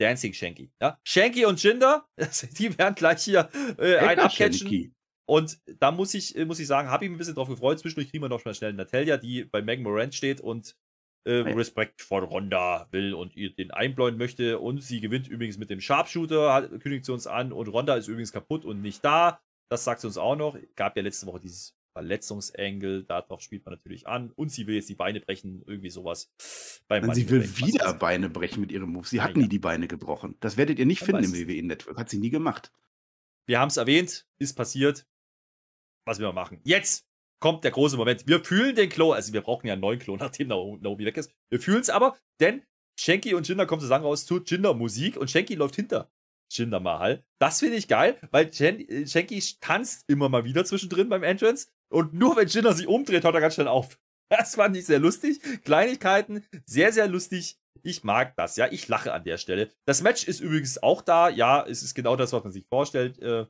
Dancing Shanky. Ja? Shanky und Jinder, die werden gleich hier äh, ein abcatchen. Und da muss ich, äh, muss ich sagen, habe ich mich ein bisschen drauf gefreut. Zwischendurch kriegen wir noch mal schnell Natalia, die bei Megan Moran steht und äh, ja. Respekt vor Ronda will und ihr den einbläuen möchte. Und sie gewinnt übrigens mit dem Sharpshooter, hat, kündigt sie uns an. Und Ronda ist übrigens kaputt und nicht da. Das sagt sie uns auch noch. Gab ja letzte Woche dieses Verletzungsengel, darauf spielt man natürlich an. Und sie will jetzt die Beine brechen, irgendwie sowas. Beim sie will wieder Beine brechen mit ihrem Move. Sie hat ja, nie die Beine gebrochen. Das werdet ihr nicht finden im WWE-Network. Hat sie nie gemacht. Wir haben es erwähnt, ist passiert. Was wir machen? Jetzt kommt der große Moment. Wir fühlen den Klo, also wir brauchen ja einen neuen Klo, nachdem Naomi weg ist. Wir fühlen es aber, denn Shanky und Jinder kommen zusammen raus zu Jinder Musik und Shanky läuft hinter Jinder Mahal. Das finde ich geil, weil Shanky tanzt immer mal wieder zwischendrin beim Entrance und nur wenn Jinder sich umdreht, hört er ganz schnell auf. Das fand ich sehr lustig. Kleinigkeiten, sehr, sehr lustig. Ich mag das, ja. Ich lache an der Stelle. Das Match ist übrigens auch da. Ja, es ist genau das, was man sich vorstellt. Äh,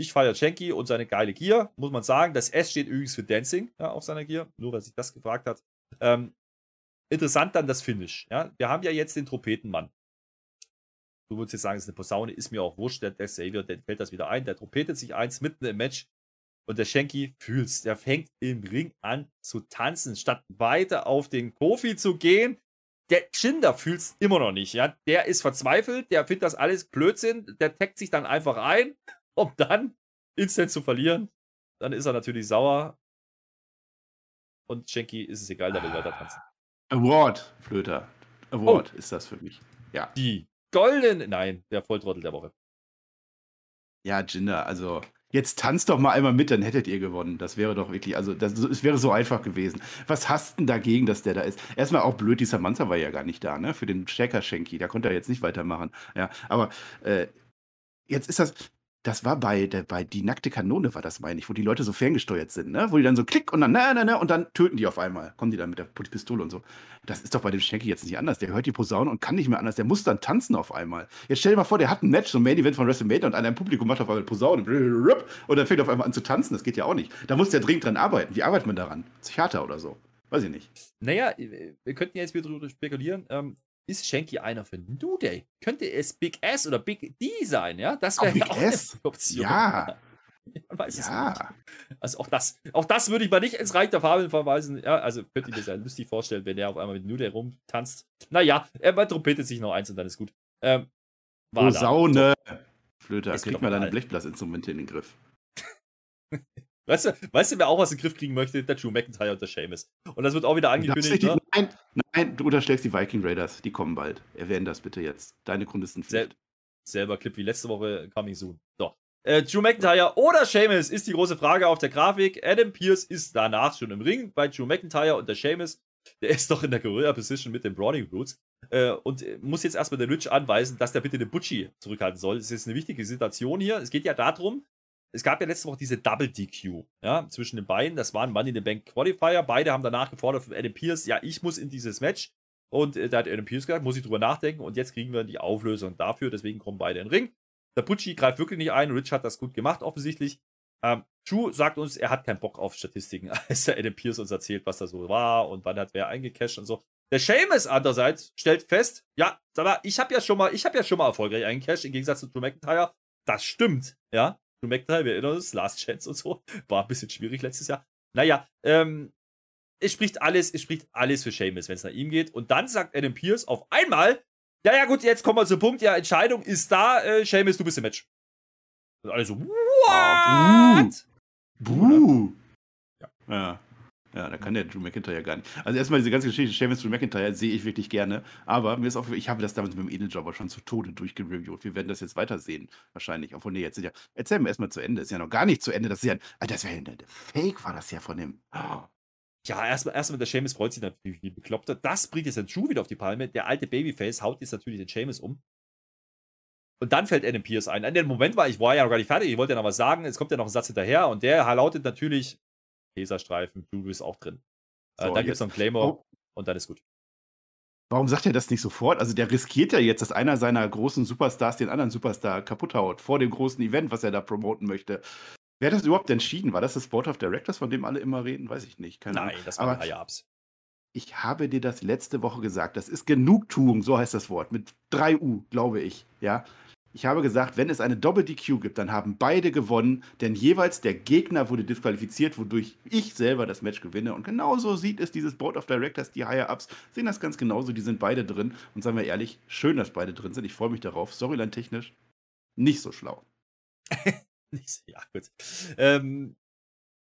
ich feiere Chenky und seine geile Gear, muss man sagen. Das S steht übrigens für Dancing ja, auf seiner Gear, nur weil sich das gefragt hat. Ähm, interessant dann das Finish. Ja? Wir haben ja jetzt den Trompetenmann. Du würdest jetzt sagen, es ist eine Posaune, ist mir auch wurscht. Der, der Xavier, der fällt das wieder ein. Der trompetet sich eins mitten im Match. Und der Shanky fühlt's. Der fängt im Ring an zu tanzen, statt weiter auf den Kofi zu gehen. Der Schinder fühlt's immer noch nicht. Ja? Der ist verzweifelt, der findet das alles Blödsinn. Der taggt sich dann einfach ein um dann instant zu verlieren. Dann ist er natürlich sauer. Und Schenki ist es egal, der will weiter tanzen. Award, Flöter. Award oh. ist das für mich. Ja. Die golden. Nein, der Volltrottel der Woche. Ja, Jinder, also jetzt tanzt doch mal einmal mit, dann hättet ihr gewonnen. Das wäre doch wirklich, also das, es wäre so einfach gewesen. Was hast denn dagegen, dass der da ist? Erstmal auch blöd, die Samantha war ja gar nicht da, ne? Für den Shaker Schenki. Da konnte er jetzt nicht weitermachen. Ja, aber äh, jetzt ist das, das war bei, der, bei Die nackte Kanone, war das, meine ich, wo die Leute so ferngesteuert sind, ne? Wo die dann so klick und dann, na, na, na, und dann töten die auf einmal. Kommen die dann mit der Pistole und so. Das ist doch bei dem Schenki jetzt nicht anders. Der hört die Posaune und kann nicht mehr anders. Der muss dann tanzen auf einmal. Jetzt stell dir mal vor, der hat ein Match, so ein Main-Event von WrestleMania und einer im Publikum macht auf einmal Posaune und dann fängt er auf einmal an zu tanzen. Das geht ja auch nicht. Da muss der dringend dran arbeiten. Wie arbeitet man daran? Psychiater oder so? Weiß ich nicht. Naja, wir könnten jetzt wieder darüber spekulieren. Ähm, ist Shanky einer für New Day? Könnte es Big S oder Big D sein, ja? Das wäre ja auch eine Option. Ja. Man weiß ja. es nicht. Also auch das, auch das würde ich mal nicht ins Reich der Fabeln verweisen. Ja, also könnte ich mir sehr lustig vorstellen, wenn er auf einmal mit New Day rumtanzt. Naja, er trompetet sich noch eins und dann ist gut. Ähm, Posaune. Flöter, krieg mal deine Blechblasinstrumente in den Griff. Weißt du, weißt du, wer auch was in den Griff kriegen möchte? Der Drew McIntyre und der Seamus. Und das wird auch wieder angekündigt. Ne? Nein, nein, du unterschlägst die Viking Raiders. Die kommen bald. Erwähnen das bitte jetzt. Deine Chronistenpflicht. Sel selber Clip wie letzte Woche, coming soon. So. Äh, Drew McIntyre oder Seamus ist die große Frage auf der Grafik. Adam Pierce ist danach schon im Ring bei Drew McIntyre und der Seamus, der ist doch in der Gorilla-Position mit den Browning Roots äh, und muss jetzt erstmal den Rich anweisen, dass der bitte den Butchie zurückhalten soll. Das ist jetzt eine wichtige Situation hier. Es geht ja darum, es gab ja letzte Woche diese Double DQ ja, zwischen den beiden. Das waren Money in the Bank Qualifier. Beide haben danach gefordert von Adam Pierce, ja, ich muss in dieses Match. Und äh, da hat Adam Pierce gesagt, muss ich drüber nachdenken. Und jetzt kriegen wir die Auflösung dafür. Deswegen kommen beide in den Ring. Der Butchie greift wirklich nicht ein. Rich hat das gut gemacht, offensichtlich. Ähm, Drew sagt uns, er hat keinen Bock auf Statistiken, als der Adam Pierce uns erzählt, was da so war und wann hat wer eingecasht und so. Der Seamus andererseits stellt fest, ja, sag ich habe ja schon mal, ich habe ja schon mal erfolgreich eingecasht, im Gegensatz zu Drew McIntyre. Das stimmt, ja. Drew McIntyre, wir erinnern uns, Last Chance und so. War ein bisschen schwierig letztes Jahr. Naja, ähm, es spricht alles, es spricht alles für Seamus, wenn es nach ihm geht. Und dann sagt Adam Pierce auf einmal, ja, ja, gut, jetzt kommen wir zum Punkt, ja, Entscheidung ist da, äh, Seamus, du bist im Match. Und alle so, what? Buh. Buh. Ja. ja. Ja, da kann der Drew McIntyre gar nicht. Also erstmal diese ganze Geschichte, Sheamus Drew McIntyre sehe ich wirklich gerne. Aber mir ist auch, ich habe das damals mit dem Edeljobber schon zu Tode durchgereviewt. Wir werden das jetzt weitersehen, wahrscheinlich. Obwohl, nee, jetzt sind ja. Erzähl mir erstmal zu Ende. Ist ja noch gar nicht zu Ende. Das ist ja. Alter, das wäre ja Fake, war das ja von dem. Oh. Ja, erstmal, erstmal der Seamus freut sich natürlich wie bekloppter. Das bringt jetzt den Drew wieder auf die Palme. Der alte Babyface haut jetzt natürlich den Seamus um. Und dann fällt Adam Pierce ein. In dem Moment war ich war ja noch gar nicht fertig. Ich wollte ja noch was sagen. Es kommt ja noch ein Satz hinterher. Und der lautet natürlich: Laserstreifen, Blue ist auch drin. Äh, so, dann gibt es noch einen Claymore oh. und dann ist gut. Warum sagt er das nicht sofort? Also der riskiert ja jetzt, dass einer seiner großen Superstars den anderen Superstar kaputt haut, vor dem großen Event, was er da promoten möchte. Wer hat das überhaupt entschieden? War das das Board of Directors, von dem alle immer reden? Weiß ich nicht. Keine Nein, das war High Ups. Ich habe dir das letzte Woche gesagt. Das ist Genugtuung, so heißt das Wort. Mit drei U, glaube ich. Ja. Ich habe gesagt, wenn es eine Doppel-DQ gibt, dann haben beide gewonnen, denn jeweils der Gegner wurde disqualifiziert, wodurch ich selber das Match gewinne. Und genauso sieht es dieses Board of Directors, die Higher-Ups, sehen das ganz genauso. Die sind beide drin. Und sagen wir ehrlich, schön, dass beide drin sind. Ich freue mich darauf. Storyline-technisch nicht so schlau. ja, gut. Ähm,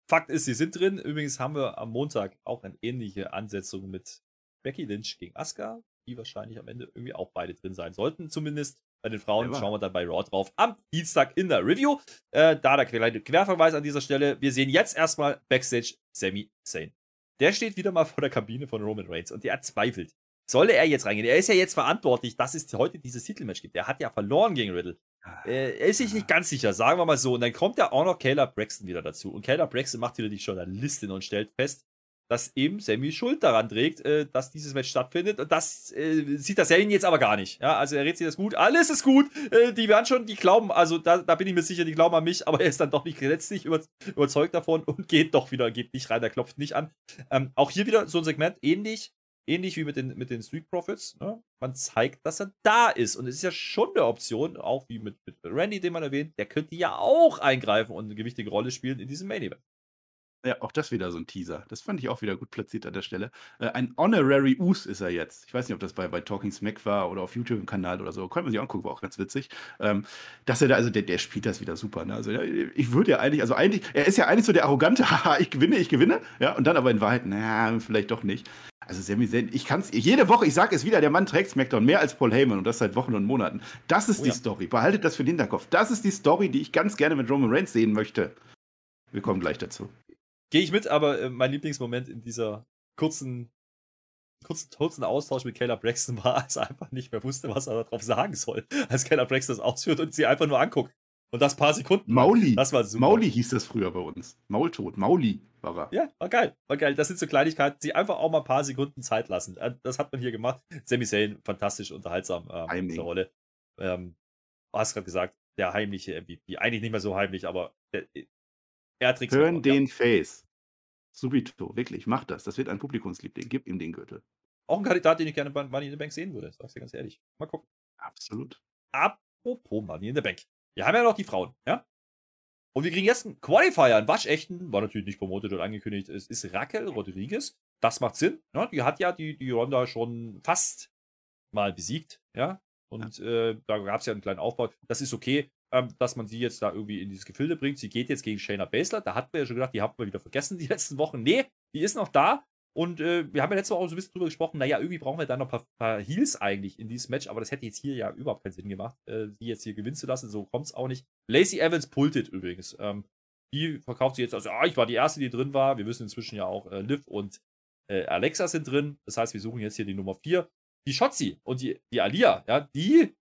Fakt ist, sie sind drin. Übrigens haben wir am Montag auch eine ähnliche Ansetzung mit Becky Lynch gegen Asuka, die wahrscheinlich am Ende irgendwie auch beide drin sein sollten, zumindest. Bei den Frauen schauen wir dann bei Raw drauf am Dienstag in der Review. Äh, da der kleine Querverweis an dieser Stelle. Wir sehen jetzt erstmal Backstage Sami Zayn. Der steht wieder mal vor der Kabine von Roman Reigns und der zweifelt. Solle er jetzt reingehen? Er ist ja jetzt verantwortlich, dass es heute dieses Titelmatch gibt. Er hat ja verloren gegen Riddle. Äh, er ist sich nicht ganz sicher, sagen wir mal so. Und dann kommt ja auch noch Kayla Braxton wieder dazu. Und Kayla Braxton macht wieder die Journalistin und stellt fest, dass eben Sammy Schuld daran trägt, äh, dass dieses Match stattfindet. Und das äh, sieht das Sammy jetzt aber gar nicht. Ja, also er redet sich das gut. Alles ist gut. Äh, die werden schon, die glauben, also da, da bin ich mir sicher, die glauben an mich, aber er ist dann doch nicht letztlich über, überzeugt davon und geht doch wieder, geht nicht rein, er klopft nicht an. Ähm, auch hier wieder so ein Segment, ähnlich, ähnlich wie mit den, mit den Street Profits. Ne? Man zeigt, dass er da ist. Und es ist ja schon eine Option, auch wie mit, mit Randy, den man erwähnt, der könnte ja auch eingreifen und eine gewichtige Rolle spielen in diesem Main Event. Ja, auch das wieder so ein Teaser. Das fand ich auch wieder gut platziert an der Stelle. Äh, ein Honorary Us ist er jetzt. Ich weiß nicht, ob das bei, bei Talking Smack war oder auf YouTube im Kanal oder so. Konnte man sich angucken, war auch ganz witzig. Ähm, dass er da, also der, der spielt das wieder super. Ne? Also ich würde ja eigentlich, also eigentlich, er ist ja eigentlich so der arrogante, haha, ich gewinne, ich gewinne. Ja, und dann aber in Wahrheit, naja, vielleicht doch nicht. Also Sami Zayn, ich kann es jede Woche, ich sage es wieder, der Mann trägt SmackDown mehr als Paul Heyman und das seit Wochen und Monaten. Das ist oh, die ja. Story. Behaltet das für den Hinterkopf. Das ist die Story, die ich ganz gerne mit Roman Reigns sehen möchte. Wir kommen gleich dazu. Gehe ich mit, aber äh, mein Lieblingsmoment in dieser kurzen kurzen, kurzen Austausch mit Kayla Braxton war, als er einfach nicht mehr wusste, was er darauf sagen soll, als Kayla Braxton das ausführt und sie einfach nur anguckt. Und das paar Sekunden. Mauli. Das war super. Mauli hieß das früher bei uns. Maultod. Mauli war er. Ja, war geil. War geil. Das sind so Kleinigkeiten, die einfach auch mal ein paar Sekunden Zeit lassen. Äh, Das hat man hier gemacht. Sami Zayn, fantastisch unterhaltsam ähm, in dieser Rolle. Ähm, du hast gerade gesagt, der heimliche MVP. Eigentlich nicht mehr so heimlich, aber der, er trägt Turn den Face. Subito, wirklich, mach das. Das wird ein Publikumsliebling. Gib ihm den Gürtel. Auch ein Kandidat, den ich gerne bei Money in the Bank sehen würde. Sag's dir ganz ehrlich. Mal gucken. Absolut. Apropos Money in the Bank. Wir haben ja noch die Frauen, ja? Und wir kriegen jetzt einen Qualifier, einen waschechten, war natürlich nicht promotet und angekündigt, es ist Raquel Rodriguez. Das macht Sinn. Ne? Die hat ja die, die Ronda schon fast mal besiegt, ja. Und äh, da gab es ja einen kleinen Aufbau. Das ist okay, ähm, dass man sie jetzt da irgendwie in dieses Gefilde bringt. Sie geht jetzt gegen Shayna Baszler. Da hatten wir ja schon gedacht, die haben wir wieder vergessen die letzten Wochen. Nee, die ist noch da. Und äh, wir haben ja letzte Woche auch so ein bisschen drüber gesprochen, naja, irgendwie brauchen wir da noch ein paar, paar Heals eigentlich in dieses Match, aber das hätte jetzt hier ja überhaupt keinen Sinn gemacht, äh, die jetzt hier gewinnen zu lassen. So kommt es auch nicht. Lacey Evans pultet übrigens. Ähm, die verkauft sie jetzt, also, ah, ich war die erste, die drin war. Wir wissen inzwischen ja auch, äh, Liv und äh, Alexa sind drin. Das heißt, wir suchen jetzt hier die Nummer 4. Die Shotzi und die, die Alia, ja, die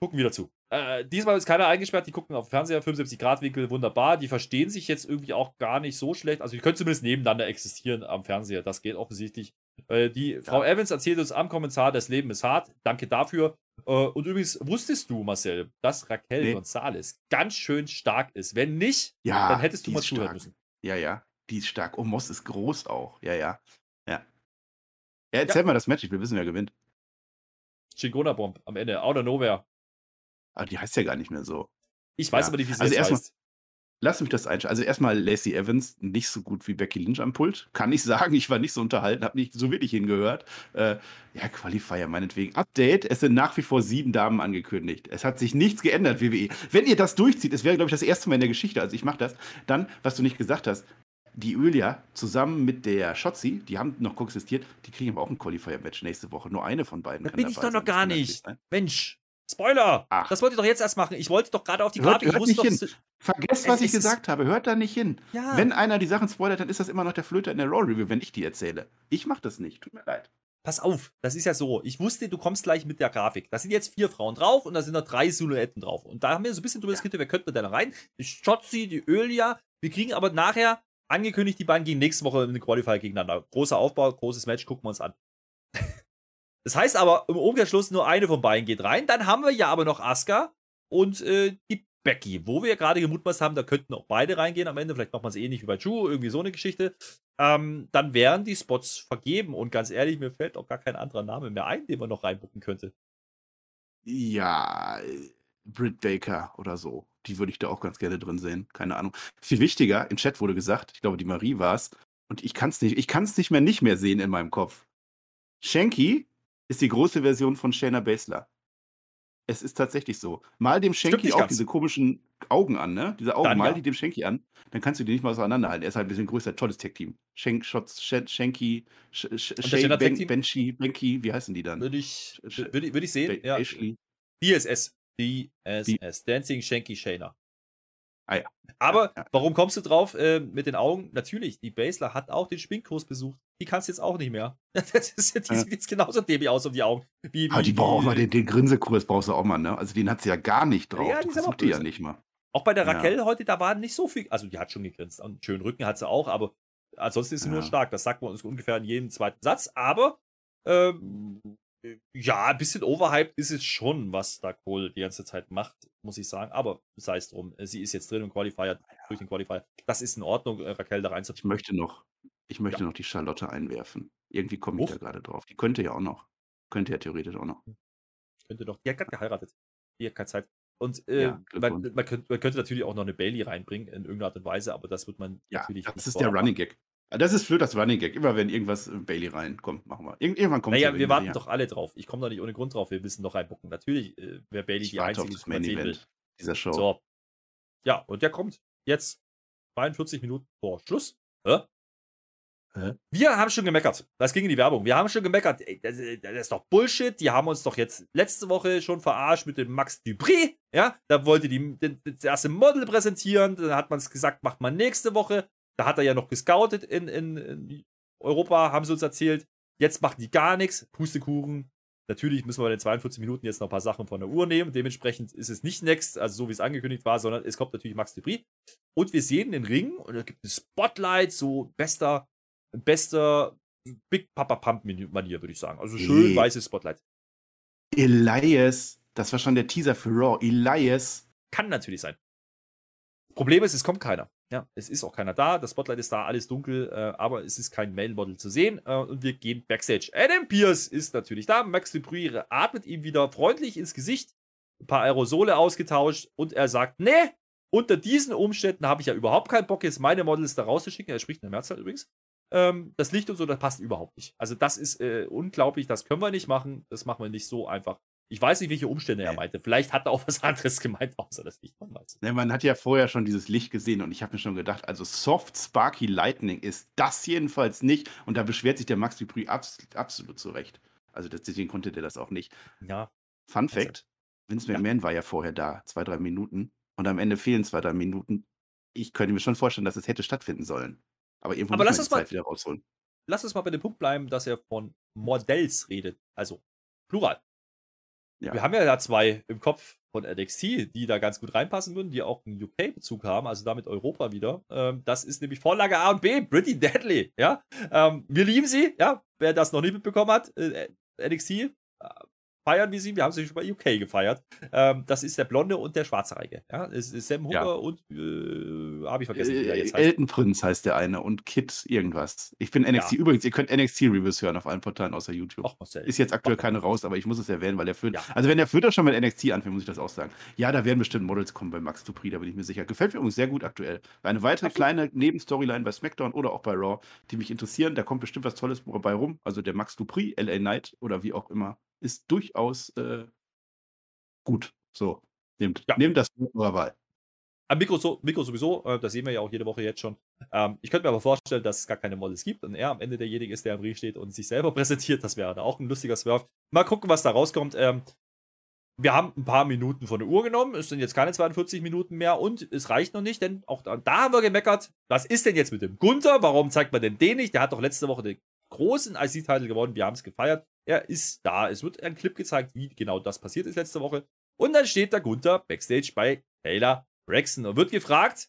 gucken wieder zu. Äh, diesmal ist keiner eingesperrt, die gucken auf Fernseher, 75-Grad-Winkel, wunderbar. Die verstehen sich jetzt irgendwie auch gar nicht so schlecht. Also, die können zumindest nebeneinander existieren am Fernseher. Das geht offensichtlich. Äh, die Frau Evans erzählt uns am Kommentar, das Leben ist hart. Danke dafür. Äh, und übrigens, wusstest du, Marcel, dass Raquel Nee. González ganz schön stark ist? Wenn nicht, Ja, dann hättest du mal zuhören stark. müssen. Ja, ja, die ist stark. Oh, Moss ist groß auch. Ja, ja. Ja. Ja, erzähl mal das Match, ich will wissen, wer gewinnt. Chingona Bomb am Ende, out of nowhere. Aber die heißt ja gar nicht mehr so. Ich weiß Ja. aber nicht, wie sie Also erstmal- heißt. Lass mich das einschätzen. Also erstmal Lacey Evans nicht so gut wie Becky Lynch am Pult. Kann ich sagen, ich war nicht so unterhalten, habe nicht so wirklich hingehört. Äh, ja, Qualifier meinetwegen. Update, es sind nach wie vor sieben Damen angekündigt. Es hat sich nichts geändert, WWE. Wenn ihr das durchzieht, es wäre, glaube ich, das erste Mal in der Geschichte, also ich mache das, dann, was du nicht gesagt hast, die Ölia zusammen mit der Shotzi, die haben noch koexistiert, die kriegen aber auch ein Qualifier-Match nächste Woche. Nur eine von beiden Da kann bin ich doch noch gar nicht. Mensch, Spoiler! Ach. Das wollte ich doch jetzt erst machen. Ich wollte doch gerade auf die Hört- Grafik. Ich hört wusste nicht hin. Vergesst, Es was ich ist- gesagt habe. Hört da nicht hin. Ja. Wenn einer die Sachen spoilert, dann ist das immer noch der Flöter in der Raw-Review, wenn ich die erzähle. Ich mache das nicht. Tut mir leid. Pass auf, das ist ja so. Ich wusste, du kommst gleich mit der Grafik. Da sind jetzt vier Frauen drauf und da sind noch drei Silhouetten drauf. Und da haben wir so ein bisschen drüber diskutiert, wer könnte da rein? Die Shotzi, die Ölia. Wir kriegen aber nachher angekündigt, die beiden gehen nächste Woche in den Qualifier gegeneinander. Großer Aufbau, großes Match, gucken wir uns an. Das heißt aber im Umkehrschluss, nur eine von beiden geht rein. Dann haben wir ja aber noch Asuka und äh, die Becky, wo wir gerade gemutmaßt haben, da könnten auch beide reingehen am Ende. Vielleicht macht man es ähnlich wie bei Drew, irgendwie so eine Geschichte. Ähm, dann wären die Spots vergeben. Und ganz ehrlich, mir fällt auch gar kein anderer Name mehr ein, den man noch reinbucken könnte. Ja, Britt Baker oder so. Die würde ich da auch ganz gerne drin sehen. Keine Ahnung. Viel wichtiger, im Chat wurde gesagt, ich glaube, die Marie war es. Und ich kann es nicht, nicht mehr nicht mehr sehen in meinem Kopf. Shanky ist die große Version von Shayna Baszler. Es ist tatsächlich so. Mal dem Shanky nicht auch ganz. diese komischen Augen an, ne? Diese Augen, Dann mal ja. die dem Shanky an, dann kannst du die nicht mal auseinanderhalten. Er ist halt ein bisschen größer, tolles Tech-Team. Shank, Shots, Sh Shanky, Sh Sh der Shay, Shayna ben, Tag-Team? Benchy, Benky, wie heißen die dann? Würde ich, würde, ich- ich sehen. Ja. Ashley. DSS. DSS. Dancing Shanky Shayna. Ah ja. Aber Ja, ja. warum kommst du drauf äh, mit den Augen? Natürlich, die Basler hat auch den Schminkkurs besucht. Die kannst du jetzt auch nicht mehr. Das ist, die Ja. sieht jetzt genauso dämlich aus um die Augen. Wie, Aber die braucht mal den, den Grinsekurs brauchst du auch mal, ne? Also den hat sie ja gar nicht drauf. Ja, die versucht die ja nicht mal. Auch bei der Ja. Raquel heute, da war nicht so viel. Also, die hat schon gegrinst. Und einen schönen Rücken hat sie auch, aber ansonsten ist sie nur Ja. stark. Das sagt man uns ungefähr in jedem zweiten Satz. Aber, ähm, ja, ein bisschen overhyped ist es schon, was da Cole die ganze Zeit macht, muss ich sagen. Aber sei es drum. Sie ist jetzt drin im Qualifier, durch den Qualifier. Das ist in Ordnung, äh, Raquel da Ich reinzuziehen. möchte noch, ich möchte Ja. noch die Charlotte einwerfen. Irgendwie komme ich Uff. da gerade drauf. Die könnte ja auch noch. Könnte ja theoretisch auch noch. Könnte doch. Die hat gerade geheiratet. Die hat keine Zeit. Und äh, Ja, man, man, könnte, man könnte natürlich auch noch eine Bailey reinbringen in irgendeiner Art und Weise, aber das wird man Ja, natürlich. das ist der Running Gag. Ah, Das ist für das Running Gag. Immer wenn irgendwas äh, Bailey reinkommt, machen wir. Irgend, irgendwann kommt Naja, wir warten doch alle drauf. Ich komme doch nicht ohne Grund drauf. Wir müssen doch reinbucken. Natürlich äh, wäre Bailey Ich die einzige, die Main sehen will. Dieser Show. So. Ja, und der kommt jetzt 42 Minuten vor Schluss. Hä? Wir haben schon gemeckert. Das ging in die Werbung. Wir haben schon gemeckert. Ey, das, das ist doch Bullshit. Die haben uns doch jetzt letzte Woche schon verarscht mit dem Max Dupri. Ja, da wollte die das erste Model präsentieren. Dann hat man es gesagt, macht man nächste Woche. Da hat er ja noch gescoutet in, in, in Europa, haben sie uns erzählt. Jetzt machen die gar nichts. Pustekuchen. Natürlich müssen wir bei den 42 Minuten jetzt noch ein paar Sachen von der Uhr nehmen. Dementsprechend ist es nicht next, also so wie es angekündigt war, sondern es kommt natürlich Max Debris. Und wir sehen den Ring und da gibt es Spotlight, so bester, bester Big Papa Pump Manier, würde ich sagen. Also schön Nee. weißes Spotlight. Elias, das war schon der Teaser für Raw. Elias. Kann natürlich sein. Problem ist, es kommt keiner. Ja, es ist auch keiner da. Das Spotlight ist da, alles dunkel, äh, aber es ist kein Male-Model zu sehen. Äh, und wir gehen Backstage. Adam Pierce ist natürlich da. Max Dupree atmet ihm wieder freundlich ins Gesicht. Ein paar Aerosole ausgetauscht und er sagt: Nee, unter diesen Umständen habe ich ja überhaupt keinen Bock, jetzt meine Models da rauszuschicken. Er spricht in der Mehrzahl übrigens. Ähm, das Licht und so, das passt überhaupt nicht. Also, das ist äh, unglaublich. Das können wir nicht machen. Das machen wir nicht so einfach. Ich weiß nicht, welche Umstände er meinte. Vielleicht hat er auch was anderes gemeint, außer das Licht. Man weiß es. Ne, man hat ja vorher schon dieses Licht gesehen und ich habe mir schon gedacht, also Soft Sparky Lightning ist das jedenfalls nicht. Und da beschwert sich der Max Dupree abs absolut zurecht. Also das, deswegen konnte der das auch nicht. Ja, Fun Also, Fact: Vince ja. McMahon war ja vorher da, zwei, drei Minuten. Und am Ende fehlen zwei, drei Minuten. Ich könnte mir schon vorstellen, dass es hätte stattfinden sollen. Aber irgendwo Aber muss lass man uns die mal- Zeit wieder rausholen. lass uns mal bei dem Punkt bleiben, dass er von Modells redet. Also Plural. Ja. Wir haben ja da zwei im Kopf von NXT, die da ganz gut reinpassen würden, die auch einen UK-Bezug haben, also damit Europa wieder. Ähm, das ist nämlich Vorlage A und B, Pretty Deadly. Ja? Ähm, wir lieben sie, ja. Wer das noch nicht mitbekommen hat, äh, NXT, feiern wir sie. Wir haben sie schon bei UK gefeiert. Ähm, das ist der Blonde und der Schwarzhaarige. Ja? Es ist Sam Hooker Ja. und äh, habe ich vergessen, wie er Äh, jetzt heißt. Elton Prinz heißt der eine und Kid irgendwas. Ich bin NXT. Ja. Übrigens, ihr könnt NXT-Reviews hören auf allen Portalen außer YouTube. Marcel. Ist jetzt aktuell Mach keine raus, aber ich muss es erwähnen, weil der Flöter. Ja. Also, wenn der Flöter schon mit NXT anfängt, muss ich das auch sagen. Ja, da werden bestimmt Models kommen bei Max Dupree, da bin ich mir sicher. Gefällt mir übrigens sehr gut aktuell. Eine weitere Absolut. kleine Nebenstoryline bei SmackDown oder auch bei Raw, die mich interessieren. Da kommt bestimmt was Tolles bei rum. Also, der Max Dupree, LA Knight oder wie auch immer, ist durchaus äh, gut. So, nehmt, Ja. nehmt das mit eurer Wahl. Am Mikro, so, Mikro sowieso, äh, das sehen wir ja auch jede Woche jetzt schon. Ähm, ich könnte mir aber vorstellen, dass es gar keine Models gibt und er am Ende derjenige ist, der am Ring steht und sich selber präsentiert. Das wäre da auch ein lustiger Swerve. Mal gucken, was da rauskommt. Ähm, wir haben ein paar Minuten von der Uhr genommen. Es sind jetzt keine 42 Minuten mehr und es reicht noch nicht, denn auch da, da haben wir gemeckert. Was ist denn jetzt mit dem Gunther? Warum zeigt man denn den nicht? Der hat doch letzte Woche den großen IC-Titel gewonnen. Wir haben es gefeiert. Er ist da. Es wird ein Clip gezeigt, wie genau das passiert ist letzte Woche. Und dann steht der Gunther backstage bei Taylor Braxton und wird gefragt,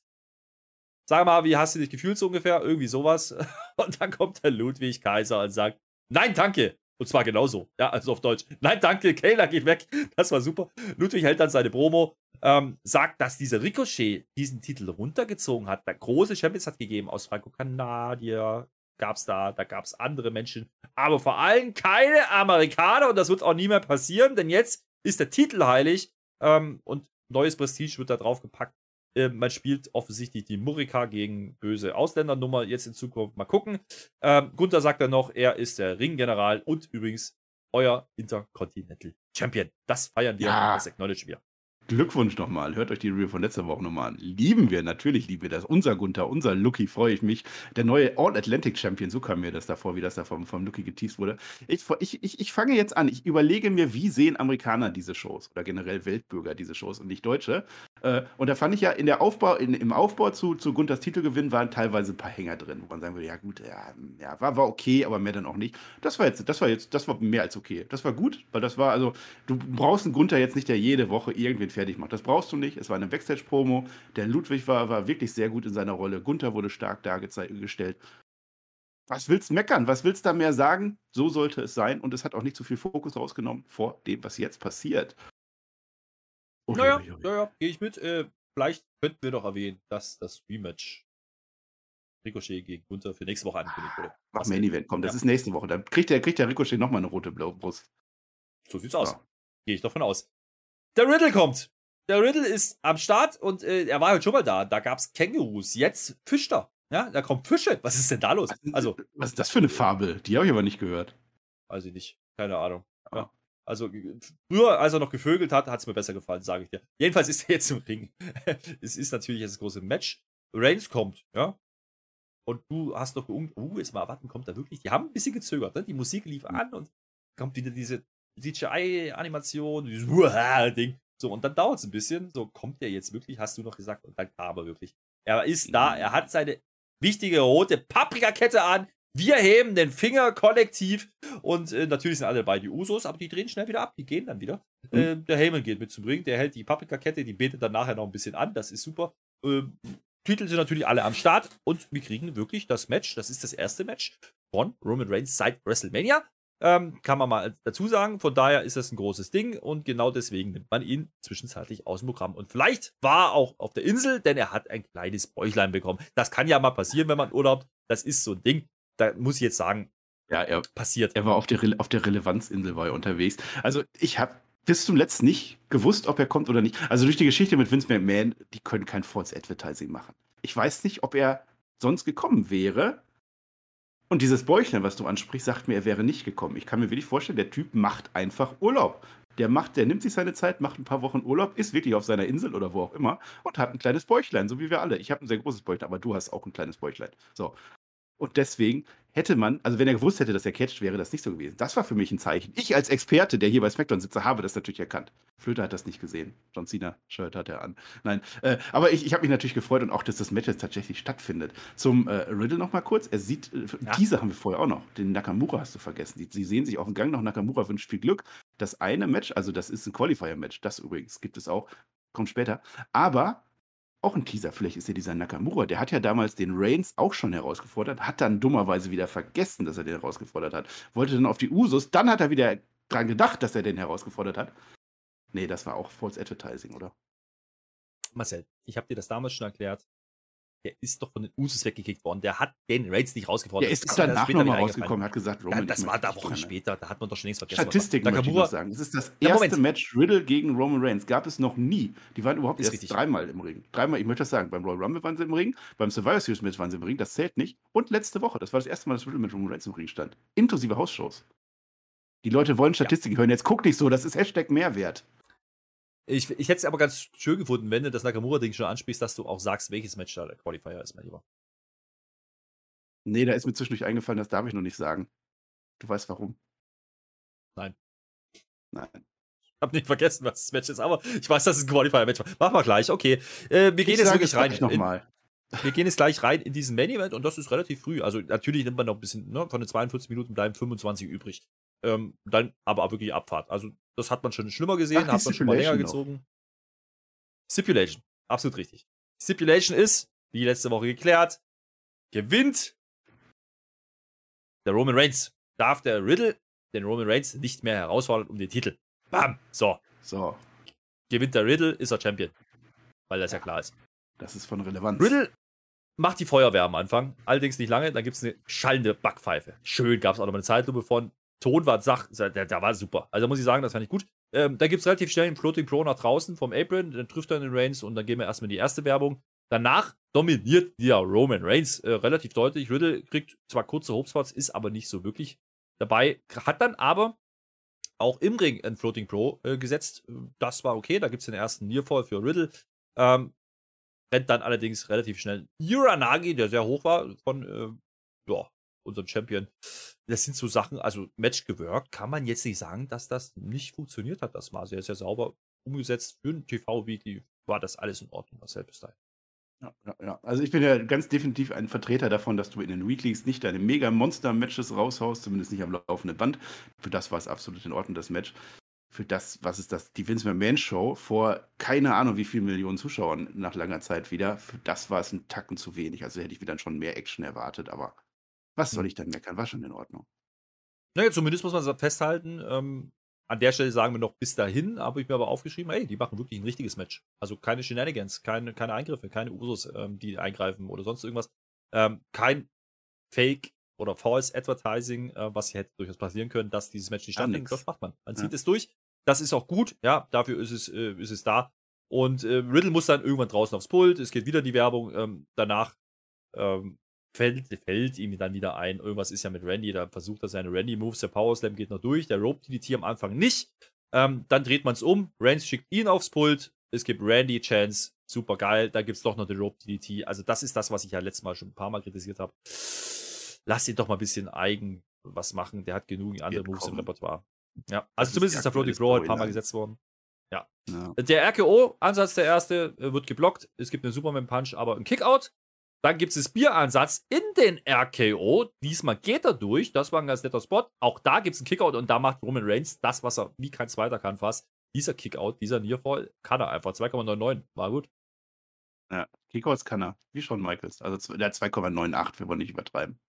sag mal, wie hast du dich gefühlt so ungefähr? Irgendwie sowas. Und dann kommt der Ludwig Kaiser und sagt, nein, danke. Und zwar genauso. Ja, also auf Deutsch. Nein, danke, Kayla geht weg. Das war super. Ludwig hält dann seine Promo, ähm, sagt, dass dieser Ricochet diesen Titel runtergezogen hat. Der große Champions hat gegeben aus Franco-Kanadier. Gab's da, da gab's andere Menschen. Aber vor allem keine Amerikaner und das wird auch nie mehr passieren, denn jetzt ist der Titel heilig ähm, und neues Prestige wird da drauf gepackt. Äh, man spielt offensichtlich die Murika gegen böse Ausländernummer jetzt in Zukunft. Mal gucken. Ähm, Gunther sagt dann noch, er ist der Ringgeneral und übrigens euer Intercontinental Champion. Das feiern wir Ja. das acknowledge wir. Glückwunsch nochmal. Hört euch die Review von letzter Woche nochmal an. Lieben wir, natürlich lieben wir das. Unser Gunther, unser Lucky, freue ich mich. Der neue All-Atlantic Champion, so kam mir das davor, wie das da vom, vom Lucky geteased wurde. Ich, ich, ich, ich fange jetzt an. Ich überlege mir, wie sehen Amerikaner diese Shows oder generell Weltbürger diese Shows und nicht Deutsche. Äh, und da fand ich ja in der Aufbau, in, im Aufbau zu, zu Gunthers Titelgewinn waren teilweise ein paar Hänger drin, wo man sagen würde, ja gut, ja, ja war, war okay, aber mehr dann auch nicht. Das war jetzt, das war jetzt, das war mehr als okay. Das war gut, weil das war, also, du brauchst einen Gunther jetzt nicht, der jede Woche irgendwen fertig macht. Das brauchst du nicht. Es war eine Backstage-Promo. Der Ludwig war, war wirklich sehr gut in seiner Rolle. Gunther wurde stark dargestellt. Was willst meckern? Was willst da mehr sagen? So sollte es sein. Und es hat auch nicht zu viel Fokus rausgenommen vor dem, was jetzt passiert. Ui, Naja, ui, ui. naja, gehe ich mit. Äh, vielleicht könnten wir doch erwähnen, dass das Rematch Ricochet gegen Gunther für nächste Woche angekündigt wurde. Mach Main? Event, komm, das Ja. ist nächste Woche. Dann kriegt der, kriegt der Ricochet nochmal eine rote Brust. So sieht's aus. Ja. Gehe ich davon aus. Der Riddle kommt. Der Riddle ist am Start und äh, er war heute schon mal da. Da gab's Kängurus. Jetzt fischt er. Ja, da kommen Fische. Was ist denn da los? Also, Was ist das für eine Fabel? Die habe ich aber nicht gehört. weiß ich nicht. Keine Ahnung. Ja. Ja. Also, g- früher, als er noch gevögelt hat, hat's mir besser gefallen, sage ich dir. Jedenfalls ist er jetzt im Ring. es ist natürlich jetzt das große Match. Reigns kommt, ja. Und du hast doch geungt, uh, jetzt mal erwarten, kommt er wirklich? Die haben ein bisschen gezögert, ne? Die Musik lief an und kommt wieder diese CGI-Animation, dieses Uah-Ding. So, und dann dauert es ein bisschen. So, kommt der jetzt wirklich, hast du noch gesagt, und dann kam er wirklich. Er ist da, Mhm. er hat seine wichtige rote Paprikakette an, Wir heben den Finger kollektiv und äh, natürlich sind alle dabei die Usos, aber die drehen schnell wieder ab, die gehen dann wieder. Mhm. Äh, der Heyman geht mit zum Ring, der hält die Paprikakette, die betet dann nachher noch ein bisschen an, das ist super. Ähm, Titel sind natürlich alle am Start und wir kriegen wirklich das Match, das ist das erste Match von Roman Reigns seit WrestleMania. Ähm, kann man mal dazu sagen. Von daher ist das ein großes Ding und genau deswegen nimmt man ihn zwischenzeitlich aus dem Programm. Und vielleicht war er auch auf der Insel, denn er hat ein kleines Bäuchlein bekommen. Das kann ja mal passieren, wenn man Urlaub. Das ist so ein Ding. Da muss ich jetzt sagen, ja, er, passiert. Er war auf der, auf der Relevanzinsel war er unterwegs. Also ich habe bis zum letzten nicht gewusst, ob er kommt oder nicht. Also durch die Geschichte mit Vince McMahon, die können kein False Advertising machen. Ich weiß nicht, ob er sonst gekommen wäre, und dieses Bäuchlein, was du ansprichst, sagt mir, er wäre nicht gekommen. Ich kann mir wirklich vorstellen, der Typ macht einfach Urlaub. Der macht, der nimmt sich seine Zeit, macht ein paar Wochen Urlaub, ist wirklich auf seiner Insel oder wo auch immer und hat ein kleines Bäuchlein, so wie wir alle. Ich habe ein sehr großes Bäuchlein, aber du hast auch ein kleines Bäuchlein. So. Und deswegen hätte man, also wenn er gewusst hätte, dass er catcht, wäre das nicht so gewesen. Das war für mich ein Zeichen. Ich als Experte, der hier bei SmackDown sitze, habe das natürlich erkannt. Flöter hat das nicht gesehen. John Cena Shirt hat er an. Nein, äh, aber ich, ich habe mich natürlich gefreut und auch, dass das Match jetzt tatsächlich stattfindet. Zum äh, Riddle noch mal kurz. Er sieht, äh, ja. diese haben wir vorher auch noch. Den Nakamura hast du vergessen. Die, sie sehen sich auf dem Gang noch. Nakamura wünscht viel Glück. Das eine Match, also das ist ein Qualifier-Match. Das übrigens gibt es auch. Kommt später. Aber auch ein Teaser, vielleicht ist ja dieser Nakamura, der hat ja damals den Reigns auch schon herausgefordert, hat dann dummerweise wieder vergessen, dass er den herausgefordert hat, wollte dann auf die Usos, dann hat er wieder dran gedacht, dass er den herausgefordert hat. Nee, das war auch False Advertising, oder? Marcel, ich habe dir das damals schon erklärt der ist doch von den Usos weggekickt worden. Der hat den Raids nicht rausgefordert. Der ist, ist danach nochmal rausgekommen, hat gesagt, Roman. Ja, das war da Wochen später, da hat man doch schon längst vergessen. Statistiken möchte ich sagen. Es ist das erste ja, Match Riddle gegen Roman Reigns. Gab es noch nie. Die waren überhaupt ist erst richtig. dreimal im Ring. Dreimal, ich möchte das sagen. Beim Royal Rumble waren sie im Ring, beim Survivor Series Match waren sie im Ring, das zählt nicht. Und letzte Woche, das war das erste Mal, dass Riddle mit Roman Reigns im Ring stand. Inklusive Hausshows. Die Leute wollen Statistiken ja. hören. Jetzt guck nicht so, das ist Hashtag Mehrwert. Ich, ich hätte es aber ganz schön gefunden, wenn du das Nakamura-Ding schon ansprichst, dass du auch sagst, welches Match da der Qualifier ist, mein Lieber. Nee, da ist mir zwischendurch eingefallen, das darf ich noch nicht sagen. Du weißt warum. Nein. Nein. Ich hab nicht vergessen, was das Match ist, aber ich weiß, dass es ein Qualifier-Match war. Machen wir gleich, okay. Äh, wir gehen ich jetzt wirklich rein. Noch mal. Wir gehen jetzt gleich rein in diesen Main-Event und das ist relativ früh. Also natürlich nimmt man noch ein bisschen, ne, von den 42 Minuten bleiben 25 übrig. Ähm, dann aber auch wirklich Abfahrt. Also das hat man schon schlimmer gesehen, Ach, hat man schon mal länger noch. gezogen. Stipulation, absolut richtig. Stipulation ist, wie letzte Woche geklärt, gewinnt der Roman Reigns. Darf der Riddle den Roman Reigns nicht mehr herausfordern um den Titel. Bam! So. So. Gewinnt der Riddle, ist er Champion. Weil das ja klar ist. Das ist von Relevanz. Riddle macht die Feuerwehr am Anfang. Allerdings nicht lange. Dann gibt es eine schallende Backpfeife. Schön, gab es auch noch mal eine Zeitlupe von. Ton war, Sach, der, der war super. Also muss ich sagen, das fand ich gut. Ähm, dann gibt es relativ schnell einen Floating Pro nach draußen vom Apron. Dann trifft er den Reigns und dann gehen wir erstmal in die erste Werbung. Danach dominiert der Roman Reigns äh, relativ deutlich. Riddle kriegt zwar kurze Hopespots, ist aber nicht so wirklich dabei. Hat dann aber auch im Ring ein Floating Pro äh, gesetzt. Das war okay. Da gibt es den ersten Nearfall für Riddle. Ähm, rennt dann allerdings relativ schnell Uranagi, der sehr hoch war, von äh, ja, unserem Champion. Das sind so Sachen, also Match gewirkt, kann man jetzt nicht sagen, dass das nicht funktioniert hat. Das war sehr, sehr sauber umgesetzt. Für ein TV-Weekly war das alles in Ordnung, was selbst da. Ja, ja, ja. Also ich bin ja ganz definitiv ein Vertreter davon, dass du in den Weeklies nicht deine Mega-Monster-Matches raushaust, zumindest nicht am laufenden Band. Für das war es absolut in Ordnung, das Match. Für das, was ist das, die Vince McMahon Show vor keine Ahnung wie vielen Millionen Zuschauern nach langer Zeit wieder, für das war es ein Tacken zu wenig. Also hätte ich wieder schon mehr Action erwartet, aber was soll hm. ich dann meckern? War schon in Ordnung. Naja, zumindest muss man festhalten, ähm, an der Stelle sagen wir noch bis dahin, habe ich mir aber aufgeschrieben, ey, die machen wirklich ein richtiges Match. Also keine Shenanigans, keine, keine Eingriffe, keine Usos, ähm, die eingreifen oder sonst irgendwas. Ähm, kein Fake oder False Advertising, äh, was hier hätte durchaus passieren können, dass dieses Match nicht stattfindet. Das macht man. Man ja. zieht es durch. Das ist auch gut, ja, dafür ist es, äh, ist es da. Und äh, Riddle muss dann irgendwann draußen aufs Pult, es geht wieder die Werbung, ähm, danach ähm, fällt, fällt ihm dann wieder ein, irgendwas ist ja mit Randy, da versucht er seine Randy-Moves, der Power Slam geht noch durch, der Rope DDT am Anfang nicht. Ähm, dann dreht man es um, Reigns schickt ihn aufs Pult, es gibt Randy Chance, super geil, da gibt es doch noch den Rope DDT. Also das ist das, was ich ja letztes Mal schon ein paar Mal kritisiert habe. Lass ihn doch mal ein bisschen eigen was machen, der hat genug andere Moves kommen. im Repertoire. Ja, also das zumindest ist der Floating Pro ein paar Mal gesetzt worden. Ja. ja. Der RKO, Ansatz der erste, wird geblockt. Es gibt einen Superman Punch, aber ein Kickout Dann gibt es Bieransatz in den RKO. Diesmal geht er durch. Das war ein ganz netter Spot. Auch da gibt es einen Kickout und da macht Roman Reigns das, was er wie kein zweiter kann fast. Dieser Kickout, dieser Nearfall, kann er einfach. 2,99. War gut. Ja, Kickouts kann er. Wie schon Michaels. Also der 2,98, wir wollen nicht übertreiben.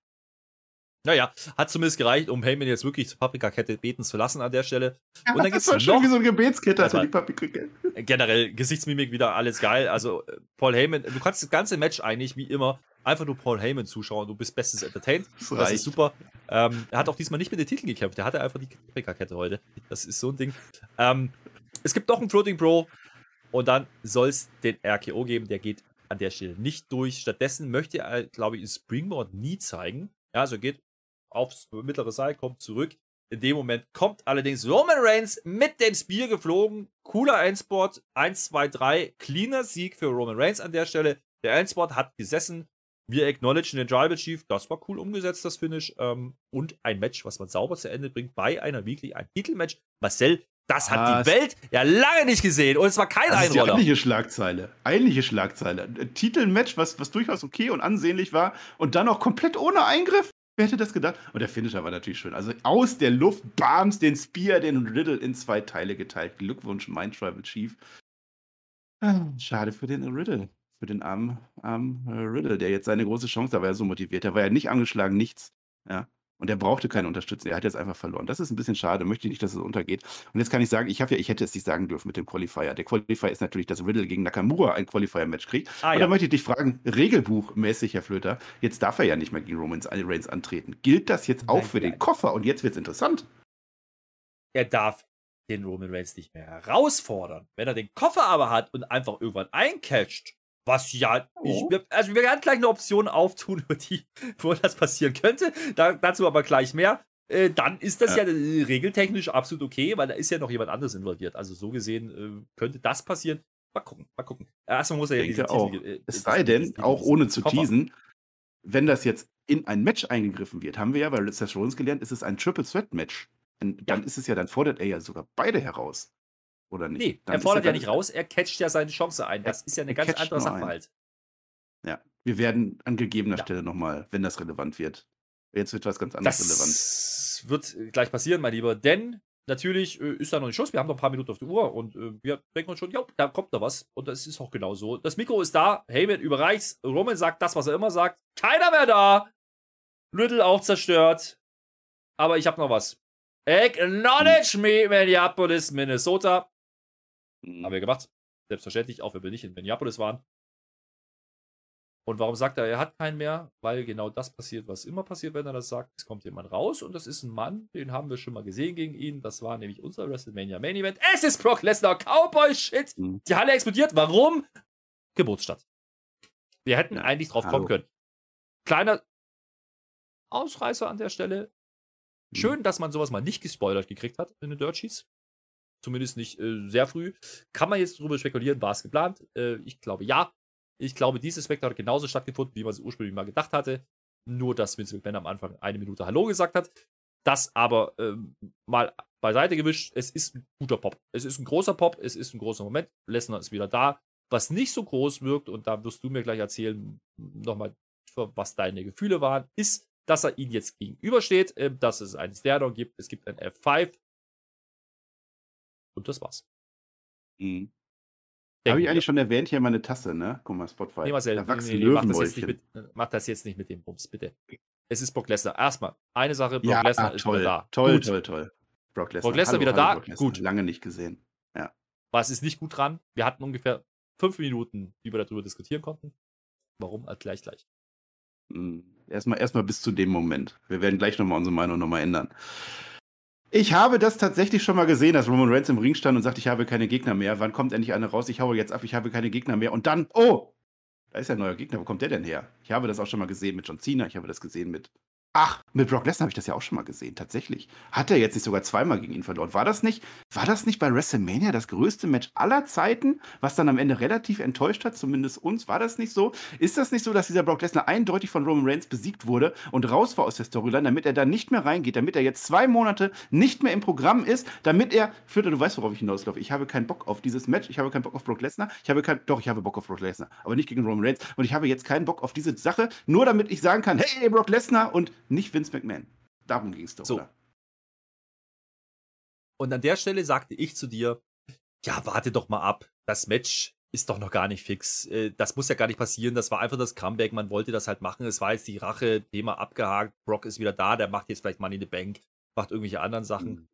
Naja, hat zumindest gereicht, um Heyman jetzt wirklich zur Paprikakette beten zu lassen an der Stelle. Ja, und dann gibt es noch wie so ein Gebetskette, also die Paprikakette. Generell Gesichtsmimik wieder alles geil. Also äh, Paul Heyman, du kannst das ganze Match eigentlich wie immer einfach nur Paul Heyman zuschauen. Du bist bestens entertained. Das, das ist super. Ähm, er hat auch diesmal nicht mit den Titeln gekämpft. Er hatte einfach die Paprikakette heute. Das ist so ein Ding. Ähm, es gibt noch einen Floating Bro und dann soll es den RKO geben. Der geht an der Stelle nicht durch. Stattdessen möchte er, glaube ich, Springboard nie zeigen. Ja, also geht aufs mittlere Seil, kommt zurück. In dem Moment kommt allerdings Roman Reigns mit dem Spear geflogen. Cooler Endspot. 1, 2, 3. Cleaner Sieg für Roman Reigns an der Stelle. Der Endspot hat gesessen. Wir acknowledgen den Tribal Chief. Das war cool umgesetzt, das Finish. Ähm, und ein Match, was man sauber zu Ende bringt bei einer Weekly. Ein Titelmatch. Marcel, das hat ah, die Welt ja lange nicht gesehen. Und es war kein das Einroller. Ist die eigentliche Schlagzeile. Eigentliche Schlagzeile. Titelmatch, was, was durchaus okay und ansehnlich war. Und dann auch komplett ohne Eingriff. Wer hätte das gedacht? Und der Finisher war natürlich schön. Also aus der Luft, Bams, den Spear, den Riddle in zwei Teile geteilt. Glückwunsch, mein Tribal Chief. Schade für den Riddle. Für den armen, armen äh, Riddle, der jetzt seine große Chance, da war er so motiviert. Er war ja nicht angeschlagen, nichts. Ja. Und er brauchte keine Unterstützung. Er hat jetzt einfach verloren. Das ist ein bisschen schade. Möchte ich nicht, dass es untergeht. Und jetzt kann ich sagen, ich habe ja, ich hätte es nicht sagen dürfen mit dem Qualifier. Der Qualifier ist natürlich, dass Riddle gegen Nakamura ein Qualifier-Match kriegt. Ah, Und da möchte ich dich fragen, regelbuchmäßig, Herr Flöter, jetzt darf er ja nicht mehr gegen Roman Reigns antreten. Gilt das jetzt auch nein, für nein. den Koffer? Und jetzt wird es interessant. Er darf den Roman Reigns nicht mehr herausfordern. Wenn er den Koffer aber hat und einfach irgendwann eincatcht, was ja, ich, also wir werden gleich eine Option auftun, über die, wo das passieren könnte. Da, dazu aber gleich mehr. Äh, dann ist das ja. ja. Äh, regeltechnisch absolut okay, weil da ist ja noch jemand anderes involviert. Also so gesehen äh, könnte das passieren. Mal gucken, mal gucken. Erstmal muss er ja diese auch. Titel, äh, es sei denn, Titel, auch ohne zu Koffer. teasen, wenn das jetzt in ein Match eingegriffen wird, haben wir ja bei Seth Rollins gelernt, ist es ein Triple Threat Match. Dann ja. ist es ja, dann fordert er ja sogar beide heraus. Oder nicht? Nee, Dann er fordert ja nicht raus, er catcht ja seine Chance ein. Das ist ja eine ganz andere Sachverhalt. Ja, wir werden an gegebener ja. Stelle nochmal, wenn das relevant wird. Jetzt wird was ganz anderes das relevant. Das wird gleich passieren, mein Lieber, denn natürlich äh, ist da noch ein Schuss. Wir haben noch ein paar Minuten auf der Uhr und äh, wir denken uns schon, ja, da kommt da was. Und das ist auch genau so. Das Mikro ist da. Heyman überreicht's. Roman sagt das, was er immer sagt. Keiner mehr da. Riddle auch zerstört. Aber ich habe noch was. Acknowledge me, Minneapolis, Minnesota. Mhm. Haben wir gemacht. Selbstverständlich, auch wenn wir nicht in Minneapolis waren. Und warum sagt er, er hat keinen mehr? Weil genau das passiert, was immer passiert, wenn er das sagt. Es kommt jemand raus und das ist ein Mann, den haben wir schon mal gesehen gegen ihn. Das war nämlich unser WrestleMania Main Event. Es ist Brock Lesnar, Cowboy Shit. Mhm. Die Halle explodiert. Warum? Geburtsstadt. Wir hätten ja, eigentlich drauf hallo. kommen können. Kleiner Ausreißer an der Stelle. Mhm. Schön, dass man sowas mal nicht gespoilert gekriegt hat in den Dirt Sheets. Zumindest nicht äh, sehr früh. Kann man jetzt darüber spekulieren, war es geplant? Äh, ich glaube ja. Ich glaube, dieses Spektakel hat genauso stattgefunden, wie man es ursprünglich mal gedacht hatte. Nur, dass Vince McMahon am Anfang eine Minute Hallo gesagt hat. Das aber ähm, mal beiseite gewischt. Es ist ein guter Pop. Es ist ein großer Pop. Es ist ein großer Moment. Lesnar ist wieder da. Was nicht so groß wirkt, und da wirst du mir gleich erzählen, nochmal, was deine Gefühle waren, ist, dass er ihn jetzt gegenübersteht, äh, dass es einen Stairdown gibt. Es gibt ein F5. Und das war's. Mhm. Habe ich eigentlich schon erwähnt, hier meine Tasse, ne? Guck mal, Spotify. Nee, Marcel, da wachsen nee, nee, mach, das mit, mach, das jetzt nicht mit dem Bums, bitte. Es ist Brock Lesnar. Erstmal, eine Sache, Brock ja, Lesnar ist wieder da. Toll, gut. toll, toll. Brock Lesnar, Brock Lesnar wieder hallo, da, gut. Lange nicht gesehen. Ja. Was ist nicht gut dran? Wir hatten ungefähr fünf Minuten, wie wir darüber diskutieren konnten. Warum? Halt gleich, gleich. Hm, erstmal, erstmal bis zu dem Moment. Wir werden gleich nochmal unsere Meinung nochmal ändern. Ich habe das tatsächlich schon mal gesehen, dass Roman Reigns im Ring stand und sagt, ich habe keine Gegner mehr. Wann kommt endlich einer raus? Ich haue jetzt ab, ich habe keine Gegner mehr. Und dann, oh, da ist ja ein neuer Gegner. Wo kommt der denn her? Ich habe das auch schon mal gesehen mit John Cena. Ich habe das gesehen mit Ach, mit Brock Lesnar habe ich das ja auch schon mal gesehen, tatsächlich. Hat er jetzt nicht sogar zweimal gegen ihn verloren? War das nicht, war das nicht bei WrestleMania das größte Match aller Zeiten, was dann am Ende relativ enttäuscht hat, zumindest uns? War das nicht so? Ist das nicht so, dass dieser Brock Lesnar eindeutig von Roman Reigns besiegt wurde und raus war aus der Storyline, damit er da nicht mehr reingeht, damit er jetzt zwei Monate nicht mehr im Programm ist, damit er, Fürder, du weißt, worauf ich hinauslaufe. Ich habe keinen Bock auf dieses Match, ich habe keinen Bock auf Brock Lesnar, ich habe keinen, doch, ich habe Bock auf Brock Lesnar, aber nicht gegen Roman Reigns und ich habe jetzt keinen Bock auf diese Sache, nur damit ich sagen kann, hey, Brock Lesnar und nicht Vince McMahon. Darum ging es doch, So. oder? Und an der Stelle sagte ich zu dir, ja, warte doch mal ab. Das Match ist doch noch gar nicht fix. Äh, Das muss ja gar nicht passieren. Das war einfach das Comeback. Man wollte das halt machen. Es war jetzt die Rache, Thema abgehakt. Brock ist wieder da. Der macht jetzt vielleicht Money in the Bank, macht irgendwelche anderen Sachen. Mhm.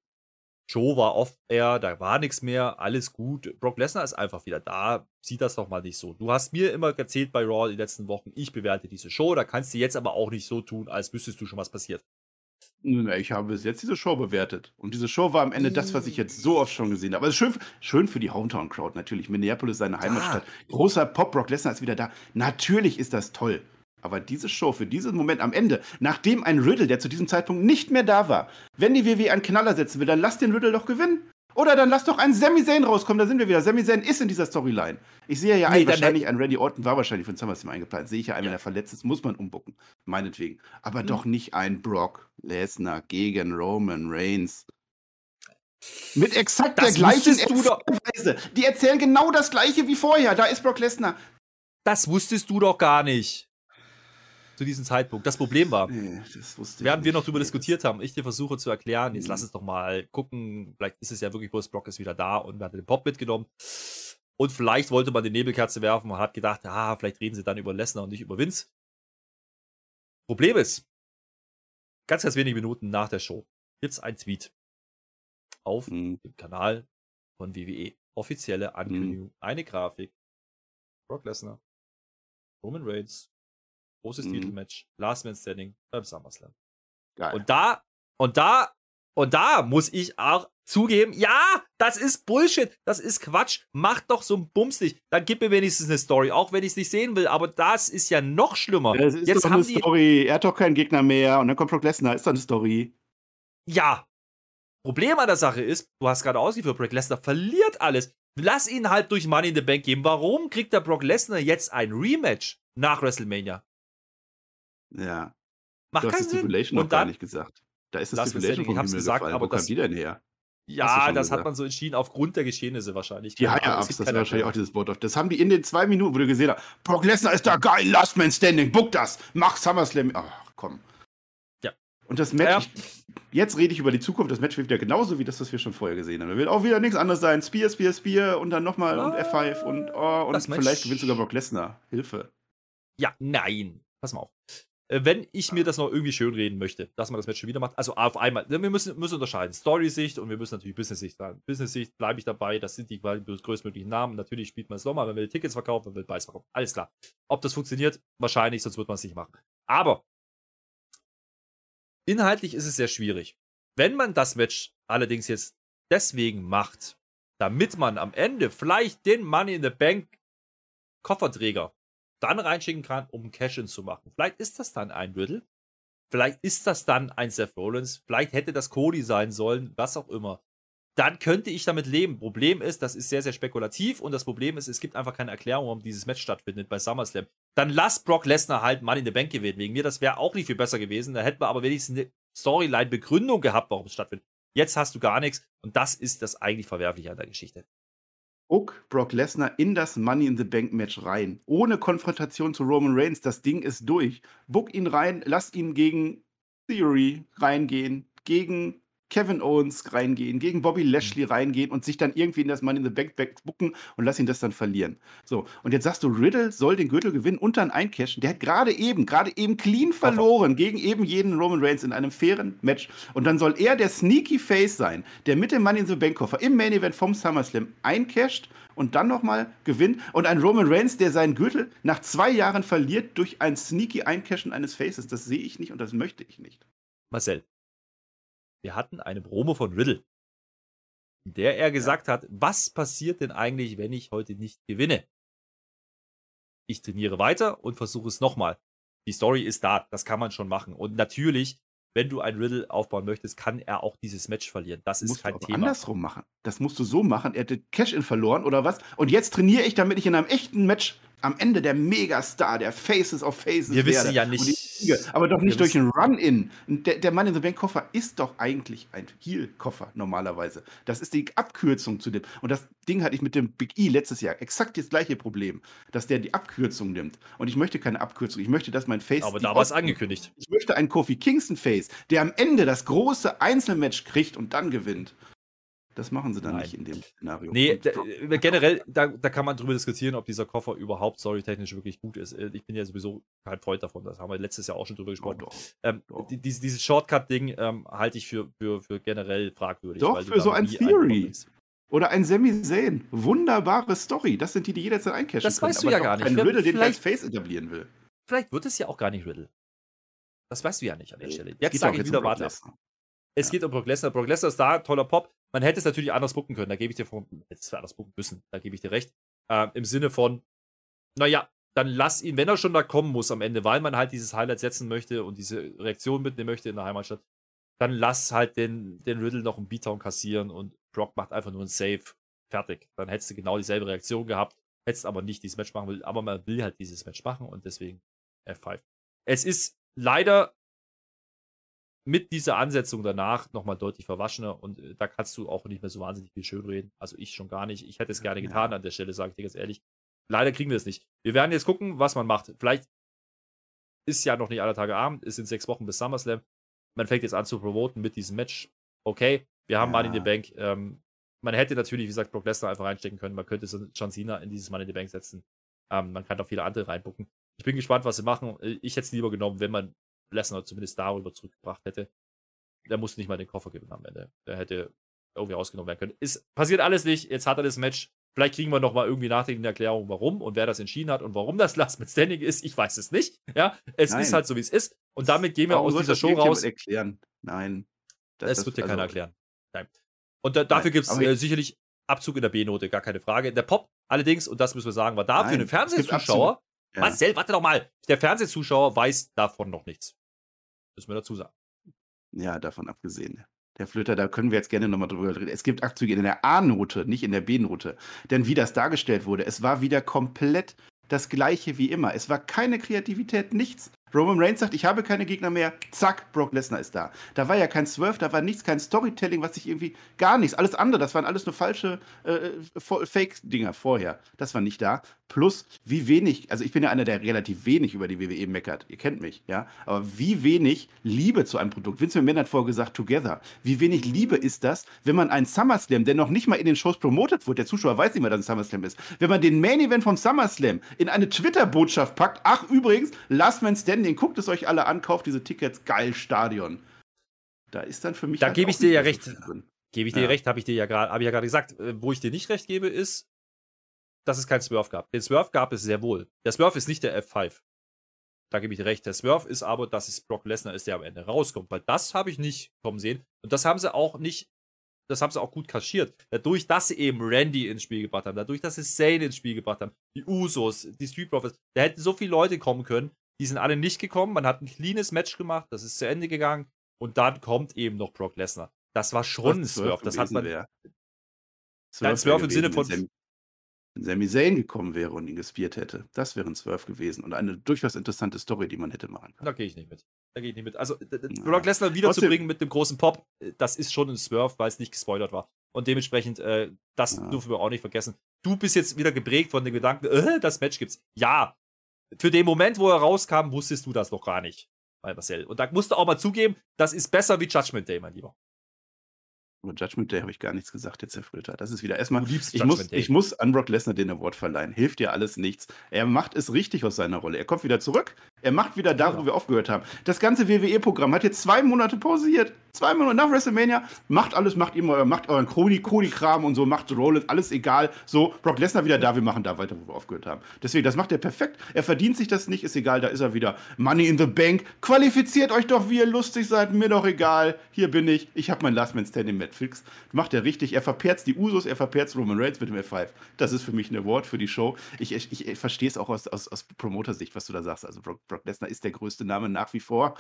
Joe war off-air, da war nichts mehr, alles gut. Brock Lesnar ist einfach wieder da. Sieh das doch mal nicht so. Du hast mir immer erzählt bei Raw die letzten Wochen, ich bewerte diese Show. Da kannst du jetzt aber auch nicht so tun, als wüsstest du schon, was passiert. Ich habe bis jetzt diese Show bewertet. Und diese Show war am Ende das, was ich jetzt so oft schon gesehen habe. Also schön, schön für die Hometown-Crowd natürlich. Minneapolis, seine Heimatstadt. Großer Pop, Brock Lesnar ist wieder da. Natürlich ist das toll. Aber diese Show für diesen Moment am Ende, nachdem ein Riddle, der zu diesem Zeitpunkt nicht mehr da war, wenn die WWE einen Knaller setzen will, dann lass den Riddle doch gewinnen. Oder dann lass doch einen Sami Zayn rauskommen, da sind wir wieder. Sami Zayn ist in dieser Storyline. Ich sehe ja Nee, ein, wahrscheinlich ein Randy Orton war wahrscheinlich von SummerSlam eingeplant. Sehe ich ja einen, Ja. wenn er verletzt ist, muss man umbucken. Meinetwegen. Aber Mhm. doch nicht ein Brock Lesnar gegen Roman Reigns. Mit exakt Das der gleichen Erzählweise. Die erzählen genau das gleiche wie vorher. Da ist Brock Lesnar. Das wusstest du doch gar nicht. Zu diesem Zeitpunkt. Das Problem war, Nee, das während wir noch darüber diskutiert haben, ich dir versuche zu erklären, jetzt Mhm. lass es doch mal gucken, vielleicht ist es ja wirklich bloß Brock ist wieder da und wir hatten den Pop mitgenommen. Und vielleicht wollte man die Nebelkerze werfen und hat gedacht, ah, vielleicht reden sie dann über Lesnar und nicht über Vince. Problem ist, ganz, ganz wenige Minuten nach der Show gibt es ein Tweet auf Mhm. dem Kanal von WWE. Offizielle Ankündigung, eine Grafik. Brock Lesnar, Roman Reigns, großes Mhm. Titelmatch, Last Man Standing beim SummerSlam. Geil. Und da, und da, und da muss ich auch zugeben, ja, das ist Bullshit, das ist Quatsch, macht doch so ein Bums nicht. Dann gib mir wenigstens eine Story, auch wenn ich es nicht sehen will, aber das ist ja noch schlimmer. Das ist Jetzt doch haben eine die, Story. Er hat doch keinen Gegner mehr. Und dann kommt Brock Lesnar. Ist doch eine Story. ja. Problem an der Sache ist, du hast gerade ausgeführt, Brock Lesnar verliert alles. Lass ihn halt durch Money in the Bank geben. Warum kriegt der Brock Lesnar jetzt ein Rematch nach WrestleMania? Ja. Macht du hast keinen die Sinn. Stipulation noch Und gar dann, nicht gesagt. Da ist das Stipulation vom ich hab's Himmel gesagt, gefallen. aber Wo kam das- die denn her? Ja, das hat gesagt. man so entschieden aufgrund der Geschehnisse wahrscheinlich. Die Higher-Ups, das war wahrscheinlich auch dieses Board of. Das haben die in den zwei Minuten, wo du gesehen hast, Brock Lesnar ist da geil, Last Man Standing, book das, mach SummerSlam. Ach, komm. Ja. Und das Match, Ja. ich, jetzt rede ich über die Zukunft, das Match wird wieder genauso wie das, was wir schon vorher gesehen haben. Da wird auch wieder nichts anderes sein. Spear, Spear, Spear und dann nochmal und F5 und, oh, und vielleicht gewinnt sogar Brock Lesnar. Hilfe. Ja, nein. Pass mal auf. Äh, Wenn ich mir das noch irgendwie schön reden möchte, dass man das Match schon wieder macht, also auf einmal, wir müssen, müssen unterscheiden. Story-Sicht und wir müssen natürlich Business-Sicht sagen. Business-Sicht bleibe ich dabei, das sind die größtmöglichen Namen. Natürlich spielt man es nochmal, man will Tickets verkaufen, man will Preis verkaufen. Alles klar. Ob das funktioniert, wahrscheinlich, sonst wird man es nicht machen. Aber inhaltlich ist es sehr schwierig. Wenn man das Match allerdings jetzt deswegen macht, damit man am Ende vielleicht den Money in the Bank Kofferträger dann reinschicken kann, um Cash-In zu machen. Vielleicht ist das dann ein Riddle. Vielleicht ist das dann ein Seth Rollins. Vielleicht hätte das Cody sein sollen, was auch immer. Dann könnte ich damit leben. Problem ist, das ist sehr, sehr spekulativ und das Problem ist, es gibt einfach keine Erklärung, warum dieses Match stattfindet bei SummerSlam. Dann lass Brock Lesnar halt Money in the Bank gewinnen. Wegen mir, das wäre auch nicht viel besser gewesen. Da hätten wir aber wenigstens eine Storyline-Begründung gehabt, warum es stattfindet. Jetzt hast du gar nichts und das ist das eigentlich Verwerfliche an der Geschichte. Guck Brock Lesnar in das Money in the Bank Match rein. Ohne Konfrontation zu Roman Reigns. Das Ding ist durch. Book ihn rein, lass ihn gegen Theory reingehen, gegen Kevin Owens reingehen, gegen Bobby Lashley reingehen und sich dann irgendwie in das Money in the Bank bucken und lass ihn das dann verlieren. So, und jetzt sagst du, Riddle soll den Gürtel gewinnen und dann eincashen. Der hat gerade eben, gerade eben clean verloren gegen eben jeden Roman Reigns in einem fairen Match. Und dann soll er der Sneaky Face sein, der mit dem Money in the Bank Koffer im Main Event vom SummerSlam eincasht und dann nochmal gewinnt. Und ein Roman Reigns, der seinen Gürtel nach zwei Jahren verliert durch ein Sneaky Eincashen eines Faces. Das sehe ich nicht und das möchte ich nicht. Marcel, wir hatten eine Promo von Riddle, in der er gesagt hat, was passiert denn eigentlich, wenn ich heute nicht gewinne? Ich trainiere weiter und versuche es nochmal. Die Story ist da, das kann man schon machen. Und natürlich, wenn du ein Riddle aufbauen möchtest, kann er auch dieses Match verlieren. Das ist musst kein du aber Thema. andersrum machen. Das musst du so machen. Er hätte Cash-In verloren oder was? Und jetzt trainiere ich, damit ich in einem echten Match am Ende der Megastar, der Faces of Faces Wir wissen werde ja und nicht- ich siege. Aber doch nicht durch einen Run-In. Der, der Mann in the Bank-Koffer ist doch eigentlich ein Heel-Koffer normalerweise. Das ist die Abkürzung zu dem. Und das Ding hatte ich mit dem Big E letztes Jahr exakt das gleiche Problem, dass der die Abkürzung nimmt. Und ich möchte keine Abkürzung. Ich möchte, dass mein Face. Aber da war es angekündigt. Ich möchte einen Kofi Kingston Face, der am Ende das große Einzelmatch kriegt und dann gewinnt. Das machen sie dann Nein. nicht in dem Szenario. Nee, da, äh, generell, da, da kann man drüber diskutieren, ob dieser Koffer überhaupt storytechnisch wirklich gut ist. Äh, Ich bin ja sowieso kein Freund davon. Das haben wir letztes Jahr auch schon drüber oh, gesprochen. doch. Ähm, Doch. die- dieses, dieses Shortcut-Ding ähm, halte ich für, für, für generell fragwürdig. Doch, für so ein Theory. Oder ein Sami Zayn. Wunderbare Story. Das sind die, die jederzeit eincashen Das können. weißt du ja gar nicht. Ein Riddle, den als Face etablieren will. Vielleicht wird es ja auch gar nicht Riddle. Das weißt du ja nicht an der Stelle. Jetzt sage ich wieder, warte. Es Ja. geht um Brock Lesnar. Brock Lesnar ist da, toller Pop. Man hätte es natürlich anders bucken können. Da gebe ich dir von, jetzt wir anders bucken müssen. Da gebe ich dir recht. Ähm, Im Sinne von, naja, dann lass ihn, wenn er schon da kommen muss am Ende, weil man halt dieses Highlight setzen möchte und diese Reaktion mitnehmen möchte in der Heimatstadt, dann lass halt den, den Riddle noch einen Beatdown kassieren und Brock macht einfach nur einen Save. Fertig. Dann hättest du genau dieselbe Reaktion gehabt, hättest aber nicht dieses Match machen will, aber man will halt dieses Match machen und deswegen F5. Es ist leider mit dieser Ansetzung danach nochmal deutlich verwaschener und äh, da kannst du auch nicht mehr so wahnsinnig viel schönreden. Also ich schon gar nicht. Ich hätte es gerne getan an der Stelle, sage ich dir ganz ehrlich. Leider kriegen wir es nicht. Wir werden jetzt gucken, was man macht. Vielleicht ist ja noch nicht aller Tage Abend, ist in sechs Wochen bis SummerSlam. Man fängt jetzt an zu promoten mit diesem Match. Okay, wir haben Ja. Money in the Bank. Ähm, man hätte natürlich, wie gesagt, Brock Lesnar einfach reinstecken können. Man könnte so John Cena in dieses Money in the Bank setzen. Ähm, man kann auch viele andere reinbucken. Ich bin gespannt, was sie machen. Äh, Ich hätte es lieber genommen, wenn man Lesnar zumindest darüber zurückgebracht hätte. Der musste nicht mal den Koffer gewinnen am Ende. Der hätte irgendwie rausgenommen werden können. Ist, passiert alles nicht. Jetzt hat er das Match. Vielleicht kriegen wir noch mal irgendwie nachträglich eine Erklärung, warum und wer das entschieden hat und warum das Last mit Standing ist. Ich weiß es nicht. Ja, es Nein. ist halt so, wie es ist. Und damit gehen wir Warum aus dieser das Show raus. erklären. Nein. Das- das- wird dir keiner also, erklären. Nein. Und da, dafür gibt es äh, ich- sicherlich Abzug in der B-Note, gar keine Frage. Der Pop allerdings, und das müssen wir sagen, war da für Nein, einen es gibt Fernsehzuschauer. Ja. Marcel, warte doch mal. Der Fernsehzuschauer weiß davon noch nichts. Müssen wir dazu sagen. Ja, davon abgesehen. Der Flöter, da können wir jetzt gerne nochmal drüber reden. Es gibt Abzüge in der A-Note, nicht in der B-Note. Denn wie das dargestellt wurde, es war wieder komplett das gleiche wie immer. Es war keine Kreativität, nichts. Roman Reigns sagt, ich habe keine Gegner mehr. Zack, Brock Lesnar ist da. Da war ja kein Swerve, da war nichts, kein Storytelling, was sich irgendwie gar nichts. Alles andere, das waren alles nur falsche äh, Fo- Fake-Dinger vorher. Das war nicht da. Plus, wie wenig, also ich bin ja einer, der relativ wenig über die WWE meckert. Ihr kennt mich, ja. Aber wie wenig Liebe zu einem Produkt. Vince McMahon hat vorher gesagt, Together. Wie wenig Liebe ist das, wenn man einen SummerSlam, der noch nicht mal in den Shows promotet wird, der Zuschauer weiß nicht mehr, dass ein SummerSlam ist, wenn man den Main Event vom SummerSlam in eine Twitter-Botschaft packt, ach übrigens, Last Man Standing, guckt es euch alle an, kauft diese Tickets, geil, Stadion. Da ist dann für mich. Da halt gebe ich dir ja recht. Gebe ich dir recht, habe ich dir ja gerade, habe ich ja gerade gesagt. Äh, Wo ich dir nicht recht gebe, ist, dass es keinen Swerve gab. Den Swerve gab es sehr wohl. Der Swerve ist nicht der F5. Da gebe ich dir recht. Der Swerve ist aber, dass es Brock Lesnar ist, der am Ende rauskommt. Weil das habe ich nicht kommen sehen. Und das haben sie auch nicht, das haben sie auch gut kaschiert. Dadurch, dass sie eben Randy ins Spiel gebracht haben, dadurch, dass sie Zane ins Spiel gebracht haben, die Usos, die Street Profits, da hätten so viele Leute kommen können. Die sind alle nicht gekommen. Man hat ein cleanes Match gemacht, das ist zu Ende gegangen. Und dann kommt eben noch Brock Lesnar. Das war schon ein Swerve. Das hat man, wär. Nein, Swerve im Sinne von- Wenn Sami, Zayn gekommen wäre und ihn gespielt hätte, das wäre ein Swerve gewesen und eine durchaus interessante Story, die man hätte machen können. Da gehe ich nicht mit. Da gehe ich nicht mit. Also, Ja. Brock Lesnar wiederzubringen mit dem großen Pop, äh, das ist schon ein Swerve, weil es nicht gespoilert war. Und dementsprechend, äh, das Ja. dürfen wir auch nicht vergessen. Du bist jetzt wieder geprägt von dem Gedanken, äh, das Match gibt's. Ja, für den Moment, wo er rauskam, wusstest du das noch gar nicht, bei Marcel. Und da musst du auch mal zugeben, das ist besser wie Judgment Day, mein Lieber. Über Judgment Day habe ich gar nichts gesagt, jetzt Herr Flöter. Das ist wieder erstmal. Ich muss, Day. ich muss an Brock Lesnar den Award verleihen. Hilft dir alles nichts. Er macht es richtig aus seiner Rolle. Er kommt wieder zurück. Er macht wieder da, Genau. wo wir aufgehört haben. Das ganze WWE-Programm hat jetzt zwei Monate pausiert. Zwei Monate nach WrestleMania. Macht alles, macht ihm euer, macht euren Cody-Kram und so, macht Rollins, alles egal. So, Brock Lesnar wieder da, wir machen da weiter, wo wir aufgehört haben. Deswegen, das macht er perfekt. Er verdient sich das nicht, ist egal, da ist er wieder. Money in the Bank. Qualifiziert euch doch, wie ihr lustig seid, mir doch egal. Hier bin ich. Ich habe mein Last Man Standing Netflix. Macht er richtig. Er verperzt die Usos, er verperzt Roman Reigns mit dem F5. Das ist für mich ein Award für die Show. Ich, ich, ich verstehe es auch aus, aus, aus Promoter-Sicht, was du da sagst. Also Brock, Brock Lesnar ist der größte Name nach wie vor.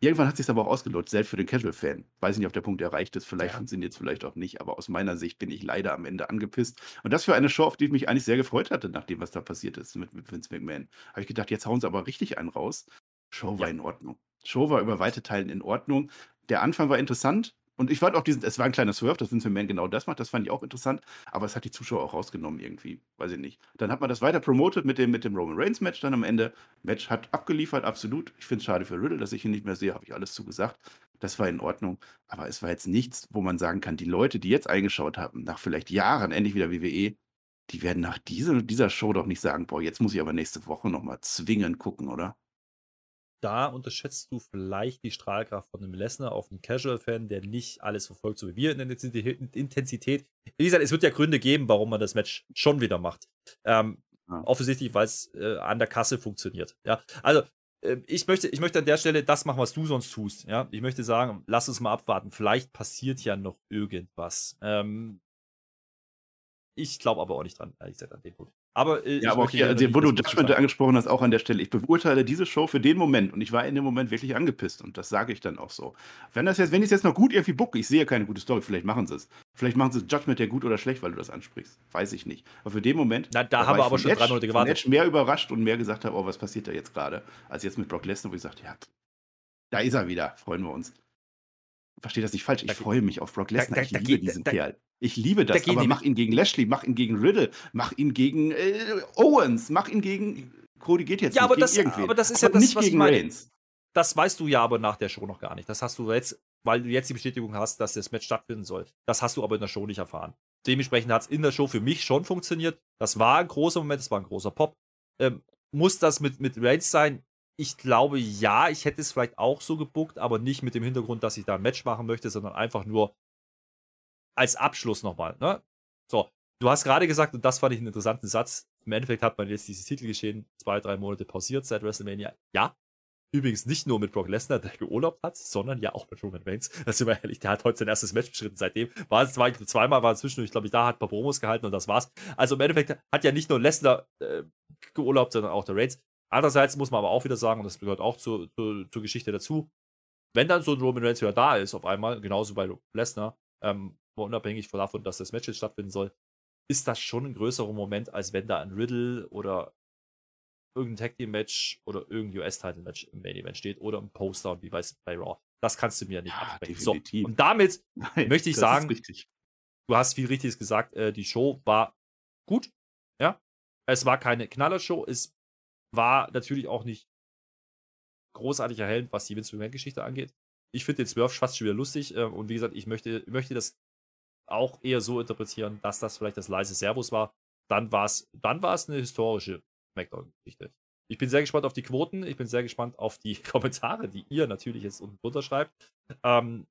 Irgendwann hat sich aber auch ausgelotet, selbst für den Casual-Fan. Weiß ich nicht, ob der Punkt erreicht ist. Vielleicht Ja. funktioniert es vielleicht auch nicht, aber aus meiner Sicht bin ich leider am Ende angepisst. Und das für eine Show, auf die ich mich eigentlich sehr gefreut hatte, nach dem, was da passiert ist mit, mit Vince McMahon. Habe ich gedacht, jetzt hauen sie aber richtig einen raus. Show war Ja. in Ordnung. Show war über weite Teilen in Ordnung. Der Anfang war interessant. Und ich fand auch diesen, es war ein kleiner Swerve, dass Vince McMahon genau das macht, das fand ich auch interessant, aber es hat die Zuschauer auch rausgenommen irgendwie, weiß ich nicht. Dann hat man das weiter promotet mit dem, mit dem Roman Reigns Match dann am Ende. Match hat abgeliefert, absolut. Ich finde es schade für Riddle, dass ich ihn nicht mehr sehe, habe ich alles zugesagt. Das war in Ordnung, aber es war jetzt nichts, wo man sagen kann, die Leute, die jetzt eingeschaut haben, nach vielleicht Jahren endlich wieder WWE, die werden nach dieser, dieser Show doch nicht sagen, boah, jetzt muss ich aber nächste Woche nochmal zwingend gucken, oder? Da unterschätzt du vielleicht die Strahlkraft von einem Lesnar auf einen Casual-Fan, der nicht alles verfolgt, so wie wir in der Intensität- Intensität. Wie gesagt, es wird ja Gründe geben, warum man das Match schon wieder macht. Ähm, Ja. Offensichtlich, weil es äh, an der Kasse funktioniert. Ja, also äh, ich möchte, ich möchte an der Stelle das machen, was du sonst tust. Ja, ich möchte sagen, lass uns mal abwarten. Vielleicht passiert ja noch irgendwas. Ähm, ich glaube aber auch nicht dran, ehrlich gesagt, an dem Punkt. Aber, äh, ich Ja, aber auch hier, also, wo du Judgment angesprochen hast, auch an der Stelle. Ich beurteile diese Show für den Moment und ich war in dem Moment wirklich angepisst und das sage ich dann auch so. Wenn das jetzt, wenn ich es jetzt noch gut irgendwie bucke, ich sehe keine gute Story, vielleicht machen sie es. Vielleicht machen sie Judgment ja gut oder schlecht, weil du das ansprichst. Weiß ich nicht. Aber für den Moment. Na, da war haben wir ich aber schon drei Monate gewartet. Edge mehr überrascht und mehr gesagt habe, oh, was passiert da jetzt gerade, als jetzt mit Brock Lesnar, wo ich sagte, ja, da ist er wieder, freuen wir uns. Versteht das nicht falsch, ich Da- freue mich auf Brock Lesnar, da- ich da liebe diesen Kerl. Ich liebe da das, aber mach ihn gegen Lashley, mach ihn gegen Riddle, mach ihn gegen äh, Owens, mach ihn gegen. Cody geht jetzt Ja, nicht, aber das- irgendwen. aber das ist ja Aber das, nicht was ich gegen meine. Reigns. Das weißt du ja aber nach der Show noch gar nicht. Das hast du jetzt, weil du jetzt die Bestätigung hast, dass das Match stattfinden soll. Das hast du aber in der Show nicht erfahren. Dementsprechend hat es in der Show für mich schon funktioniert. Das war ein großer Moment, das war ein großer Pop. Ähm, muss das mit, mit Reigns sein? Ich glaube ja, ich hätte es vielleicht auch so gebuckt, aber nicht mit dem Hintergrund, dass ich da ein Match machen möchte, sondern einfach nur als Abschluss nochmal. Ne? So, du hast gerade gesagt, und das fand ich einen interessanten Satz, im Endeffekt hat man jetzt dieses Titelgeschehen zwei, drei Monate pausiert seit WrestleMania. Ja, Übrigens nicht nur mit Brock Lesnar, der geurlaubt hat, sondern ja auch mit Roman Reigns. Das sind wir ehrlich, der hat heute sein erstes Match beschritten seitdem. War es zwar zweimal, war zwischendurch, glaube ich, da hat ein paar Promos gehalten und das war's. Also im Endeffekt hat ja nicht nur Lesnar äh, geurlaubt, sondern auch der Reigns. Andererseits muss man aber auch wieder sagen, und das gehört auch zu, zu, zur Geschichte dazu, wenn dann so ein Roman Reigns wieder da ist, auf einmal, genauso bei Lesnar, ähm, unabhängig davon, dass das Match jetzt stattfinden soll, ist das schon ein größerer Moment, als wenn da ein Riddle oder irgendein Tag Team Match oder irgendein US-Title Match im Main Event steht oder ein Poster wie bei, bei Raw. Das kannst du mir nicht Ja, definitiv. So, und damit, Nein, möchte ich sagen- du hast viel Richtiges gesagt, äh, die Show war gut. Ja. Es war keine Knallershow. Es war natürlich auch nicht großartig erhellend, was die Vince McMahon-Geschichte angeht. Ich finde den Swerve fast schon wieder lustig. Äh, und wie gesagt, ich möchte, möchte das auch eher so interpretieren, dass das vielleicht das leise Servus war. Dann war es dann war's eine historische Smackdown-Geschichte. Ich bin sehr gespannt auf die Quoten. Ich bin sehr gespannt auf die Kommentare, die ihr natürlich jetzt unten drunter schreibt. Ähm,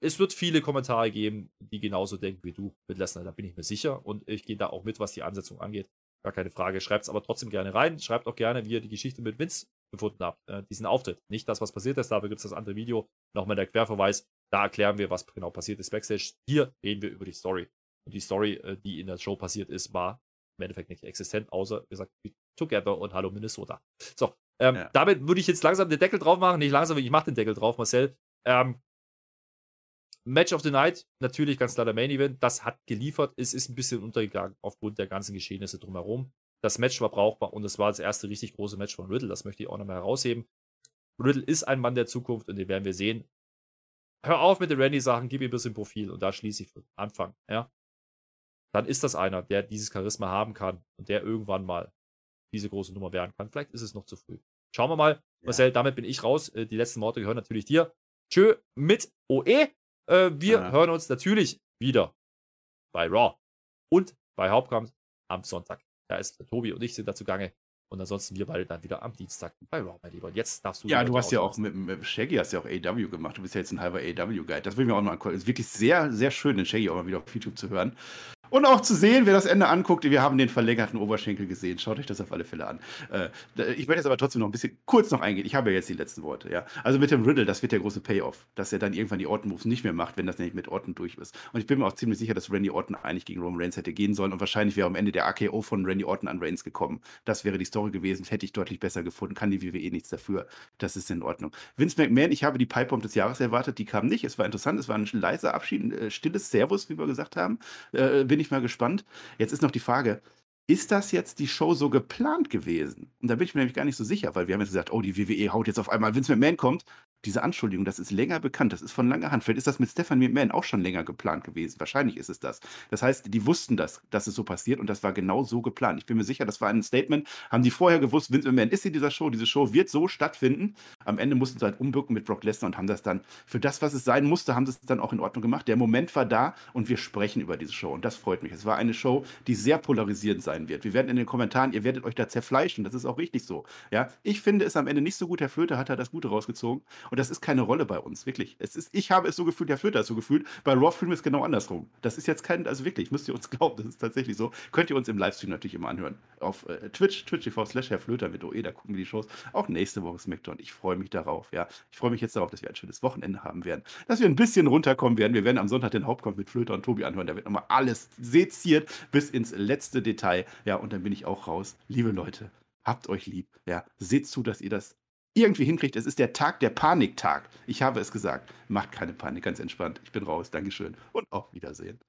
es wird viele Kommentare geben, die genauso denken wie du mit Lesnar, da bin ich mir sicher. Und ich gehe da auch mit, was die Ansetzung angeht. Gar keine Frage. Schreibt es aber trotzdem gerne rein. Schreibt auch gerne, wie ihr die Geschichte mit Vince gefunden habt. Äh, diesen Auftritt. Nicht das, was passiert ist. Dafür gibt es das andere Video. Nochmal der Querverweis. Da erklären wir, was genau passiert ist backstage. Hier reden wir über die Story. Und die Story, äh, die in der Show passiert ist, war im Endeffekt nicht existent, außer wie gesagt Together und Hallo Minnesota. So, ähm, Ja. damit würde ich jetzt langsam den Deckel drauf machen. Nicht langsam, ich mache den Deckel drauf, Marcel. Ähm, Match of the Night, natürlich ganz klar der Main Event. Das hat geliefert. Es ist ein bisschen untergegangen aufgrund der ganzen Geschehnisse drumherum. Das Match war brauchbar und es war das erste richtig große Match von Riddle. Das möchte ich auch nochmal herausheben. Riddle ist ein Mann der Zukunft und den werden wir sehen. Hör auf mit den Randy-Sachen, gib ihm ein bisschen Profil und da schließe ich Anfang. Ja? Dann ist das einer, der dieses Charisma haben kann und der irgendwann mal diese große Nummer werden kann. Vielleicht ist es noch zu früh. Schauen wir mal. Marcel, damit bin ich raus. Äh, Die letzten Worte gehören natürlich dir. Tschö mit OE. Äh, Wir Ja. hören uns natürlich wieder bei Raw und bei Hauptkampf am Sonntag. Da ist Tobi und ich sind dazu gange. Und ansonsten wir beide dann wieder am Dienstag bei Raw, mein Lieber. Und jetzt darfst du. Ja, du hast ja auch mit, mit Shaggy hast ja auch AW gemacht. Du bist ja jetzt ein halber AW-Guide. Das will ich mir auch mal angucken. Ist wirklich sehr, sehr schön, den Shaggy auch mal wieder auf YouTube zu hören. Und auch zu sehen, wer das Ende anguckt, wir haben den verlängerten Oberschenkel gesehen. Schaut euch das auf alle Fälle an. Äh, ich werde jetzt aber trotzdem noch ein bisschen kurz noch eingehen. Ich habe ja jetzt die letzten Worte. Ja. Also mit dem Riddle, das wird der große Payoff, dass er dann irgendwann die Orton-Moves nicht mehr macht, wenn das nämlich mit Orton durch ist. Und ich bin mir auch ziemlich sicher, dass Randy Orton eigentlich gegen Roman Reigns hätte gehen sollen und wahrscheinlich wäre am Ende der AKO von Randy Orton an Reigns gekommen. Das wäre die Story gewesen, hätte ich deutlich besser gefunden. Kann die WWE nichts dafür. Das ist in Ordnung. Vince McMahon, ich habe die Pipebomb des Jahres erwartet, die kam nicht. Es war interessant, es war ein leiser Abschied, ein äh, stilles Servus, wie wir gesagt haben. Äh, bin ich mal gespannt. Jetzt ist noch die Frage, ist das jetzt die Show so geplant gewesen? Und da bin ich mir nämlich gar nicht so sicher, weil wir haben jetzt gesagt, oh, die WWE haut jetzt auf einmal, Vince McMahon kommt diese Anschuldigung, das ist länger bekannt, das ist von langer Hand. Vielleicht ist das mit Stephanie McMahon auch schon länger geplant gewesen. Wahrscheinlich ist es das. Das heißt, die wussten das, dass es so passiert und das war genau so geplant. Ich bin mir sicher, das war ein Statement. Haben die vorher gewusst, Vince McMahon ist in dieser Show, diese Show wird so stattfinden. Am Ende mussten sie halt umbücken mit Brock Lesnar und haben das dann für das, was es sein musste, haben sie es dann auch in Ordnung gemacht. Der Moment war da und wir sprechen über diese Show und das freut mich. Es war eine Show, die sehr polarisierend sein wird. Wir werden in den Kommentaren, ihr werdet euch da zerfleischen, das ist auch richtig so. Ja, ich finde es am Ende nicht so gut. Herr Flöter hat da das Gute rausgezogen und das ist keine Rolle bei uns, wirklich. Es ist, ich habe es so gefühlt, der Fürth hat es so gefühlt. Bei Raw fühlen wir es genau andersrum. Das ist jetzt kein, also wirklich, müsst ihr uns glauben, das ist tatsächlich so. Könnt ihr uns im Livestream natürlich immer anhören. Auf äh, Twitch, twitch.tv slash Herr Flöter mit OE, da gucken wir die Shows. Auch nächste Woche Smackdown. Ich freue mich darauf, ja. Ich freue mich jetzt darauf, dass wir ein schönes Wochenende haben werden. Dass wir ein bisschen runterkommen werden. Wir werden am Sonntag den Hauptkampf mit Flöter und Tobi anhören. Da wird nochmal alles seziert bis ins letzte Detail. Ja, und dann bin ich auch raus. Liebe Leute, habt euch lieb. Ja, seht zu, dass ihr das irgendwie hinkriegt. Es ist der Tag, der Paniktag. Ich habe es gesagt. Macht keine Panik, ganz entspannt. Ich bin raus. Dankeschön und auf Wiedersehen.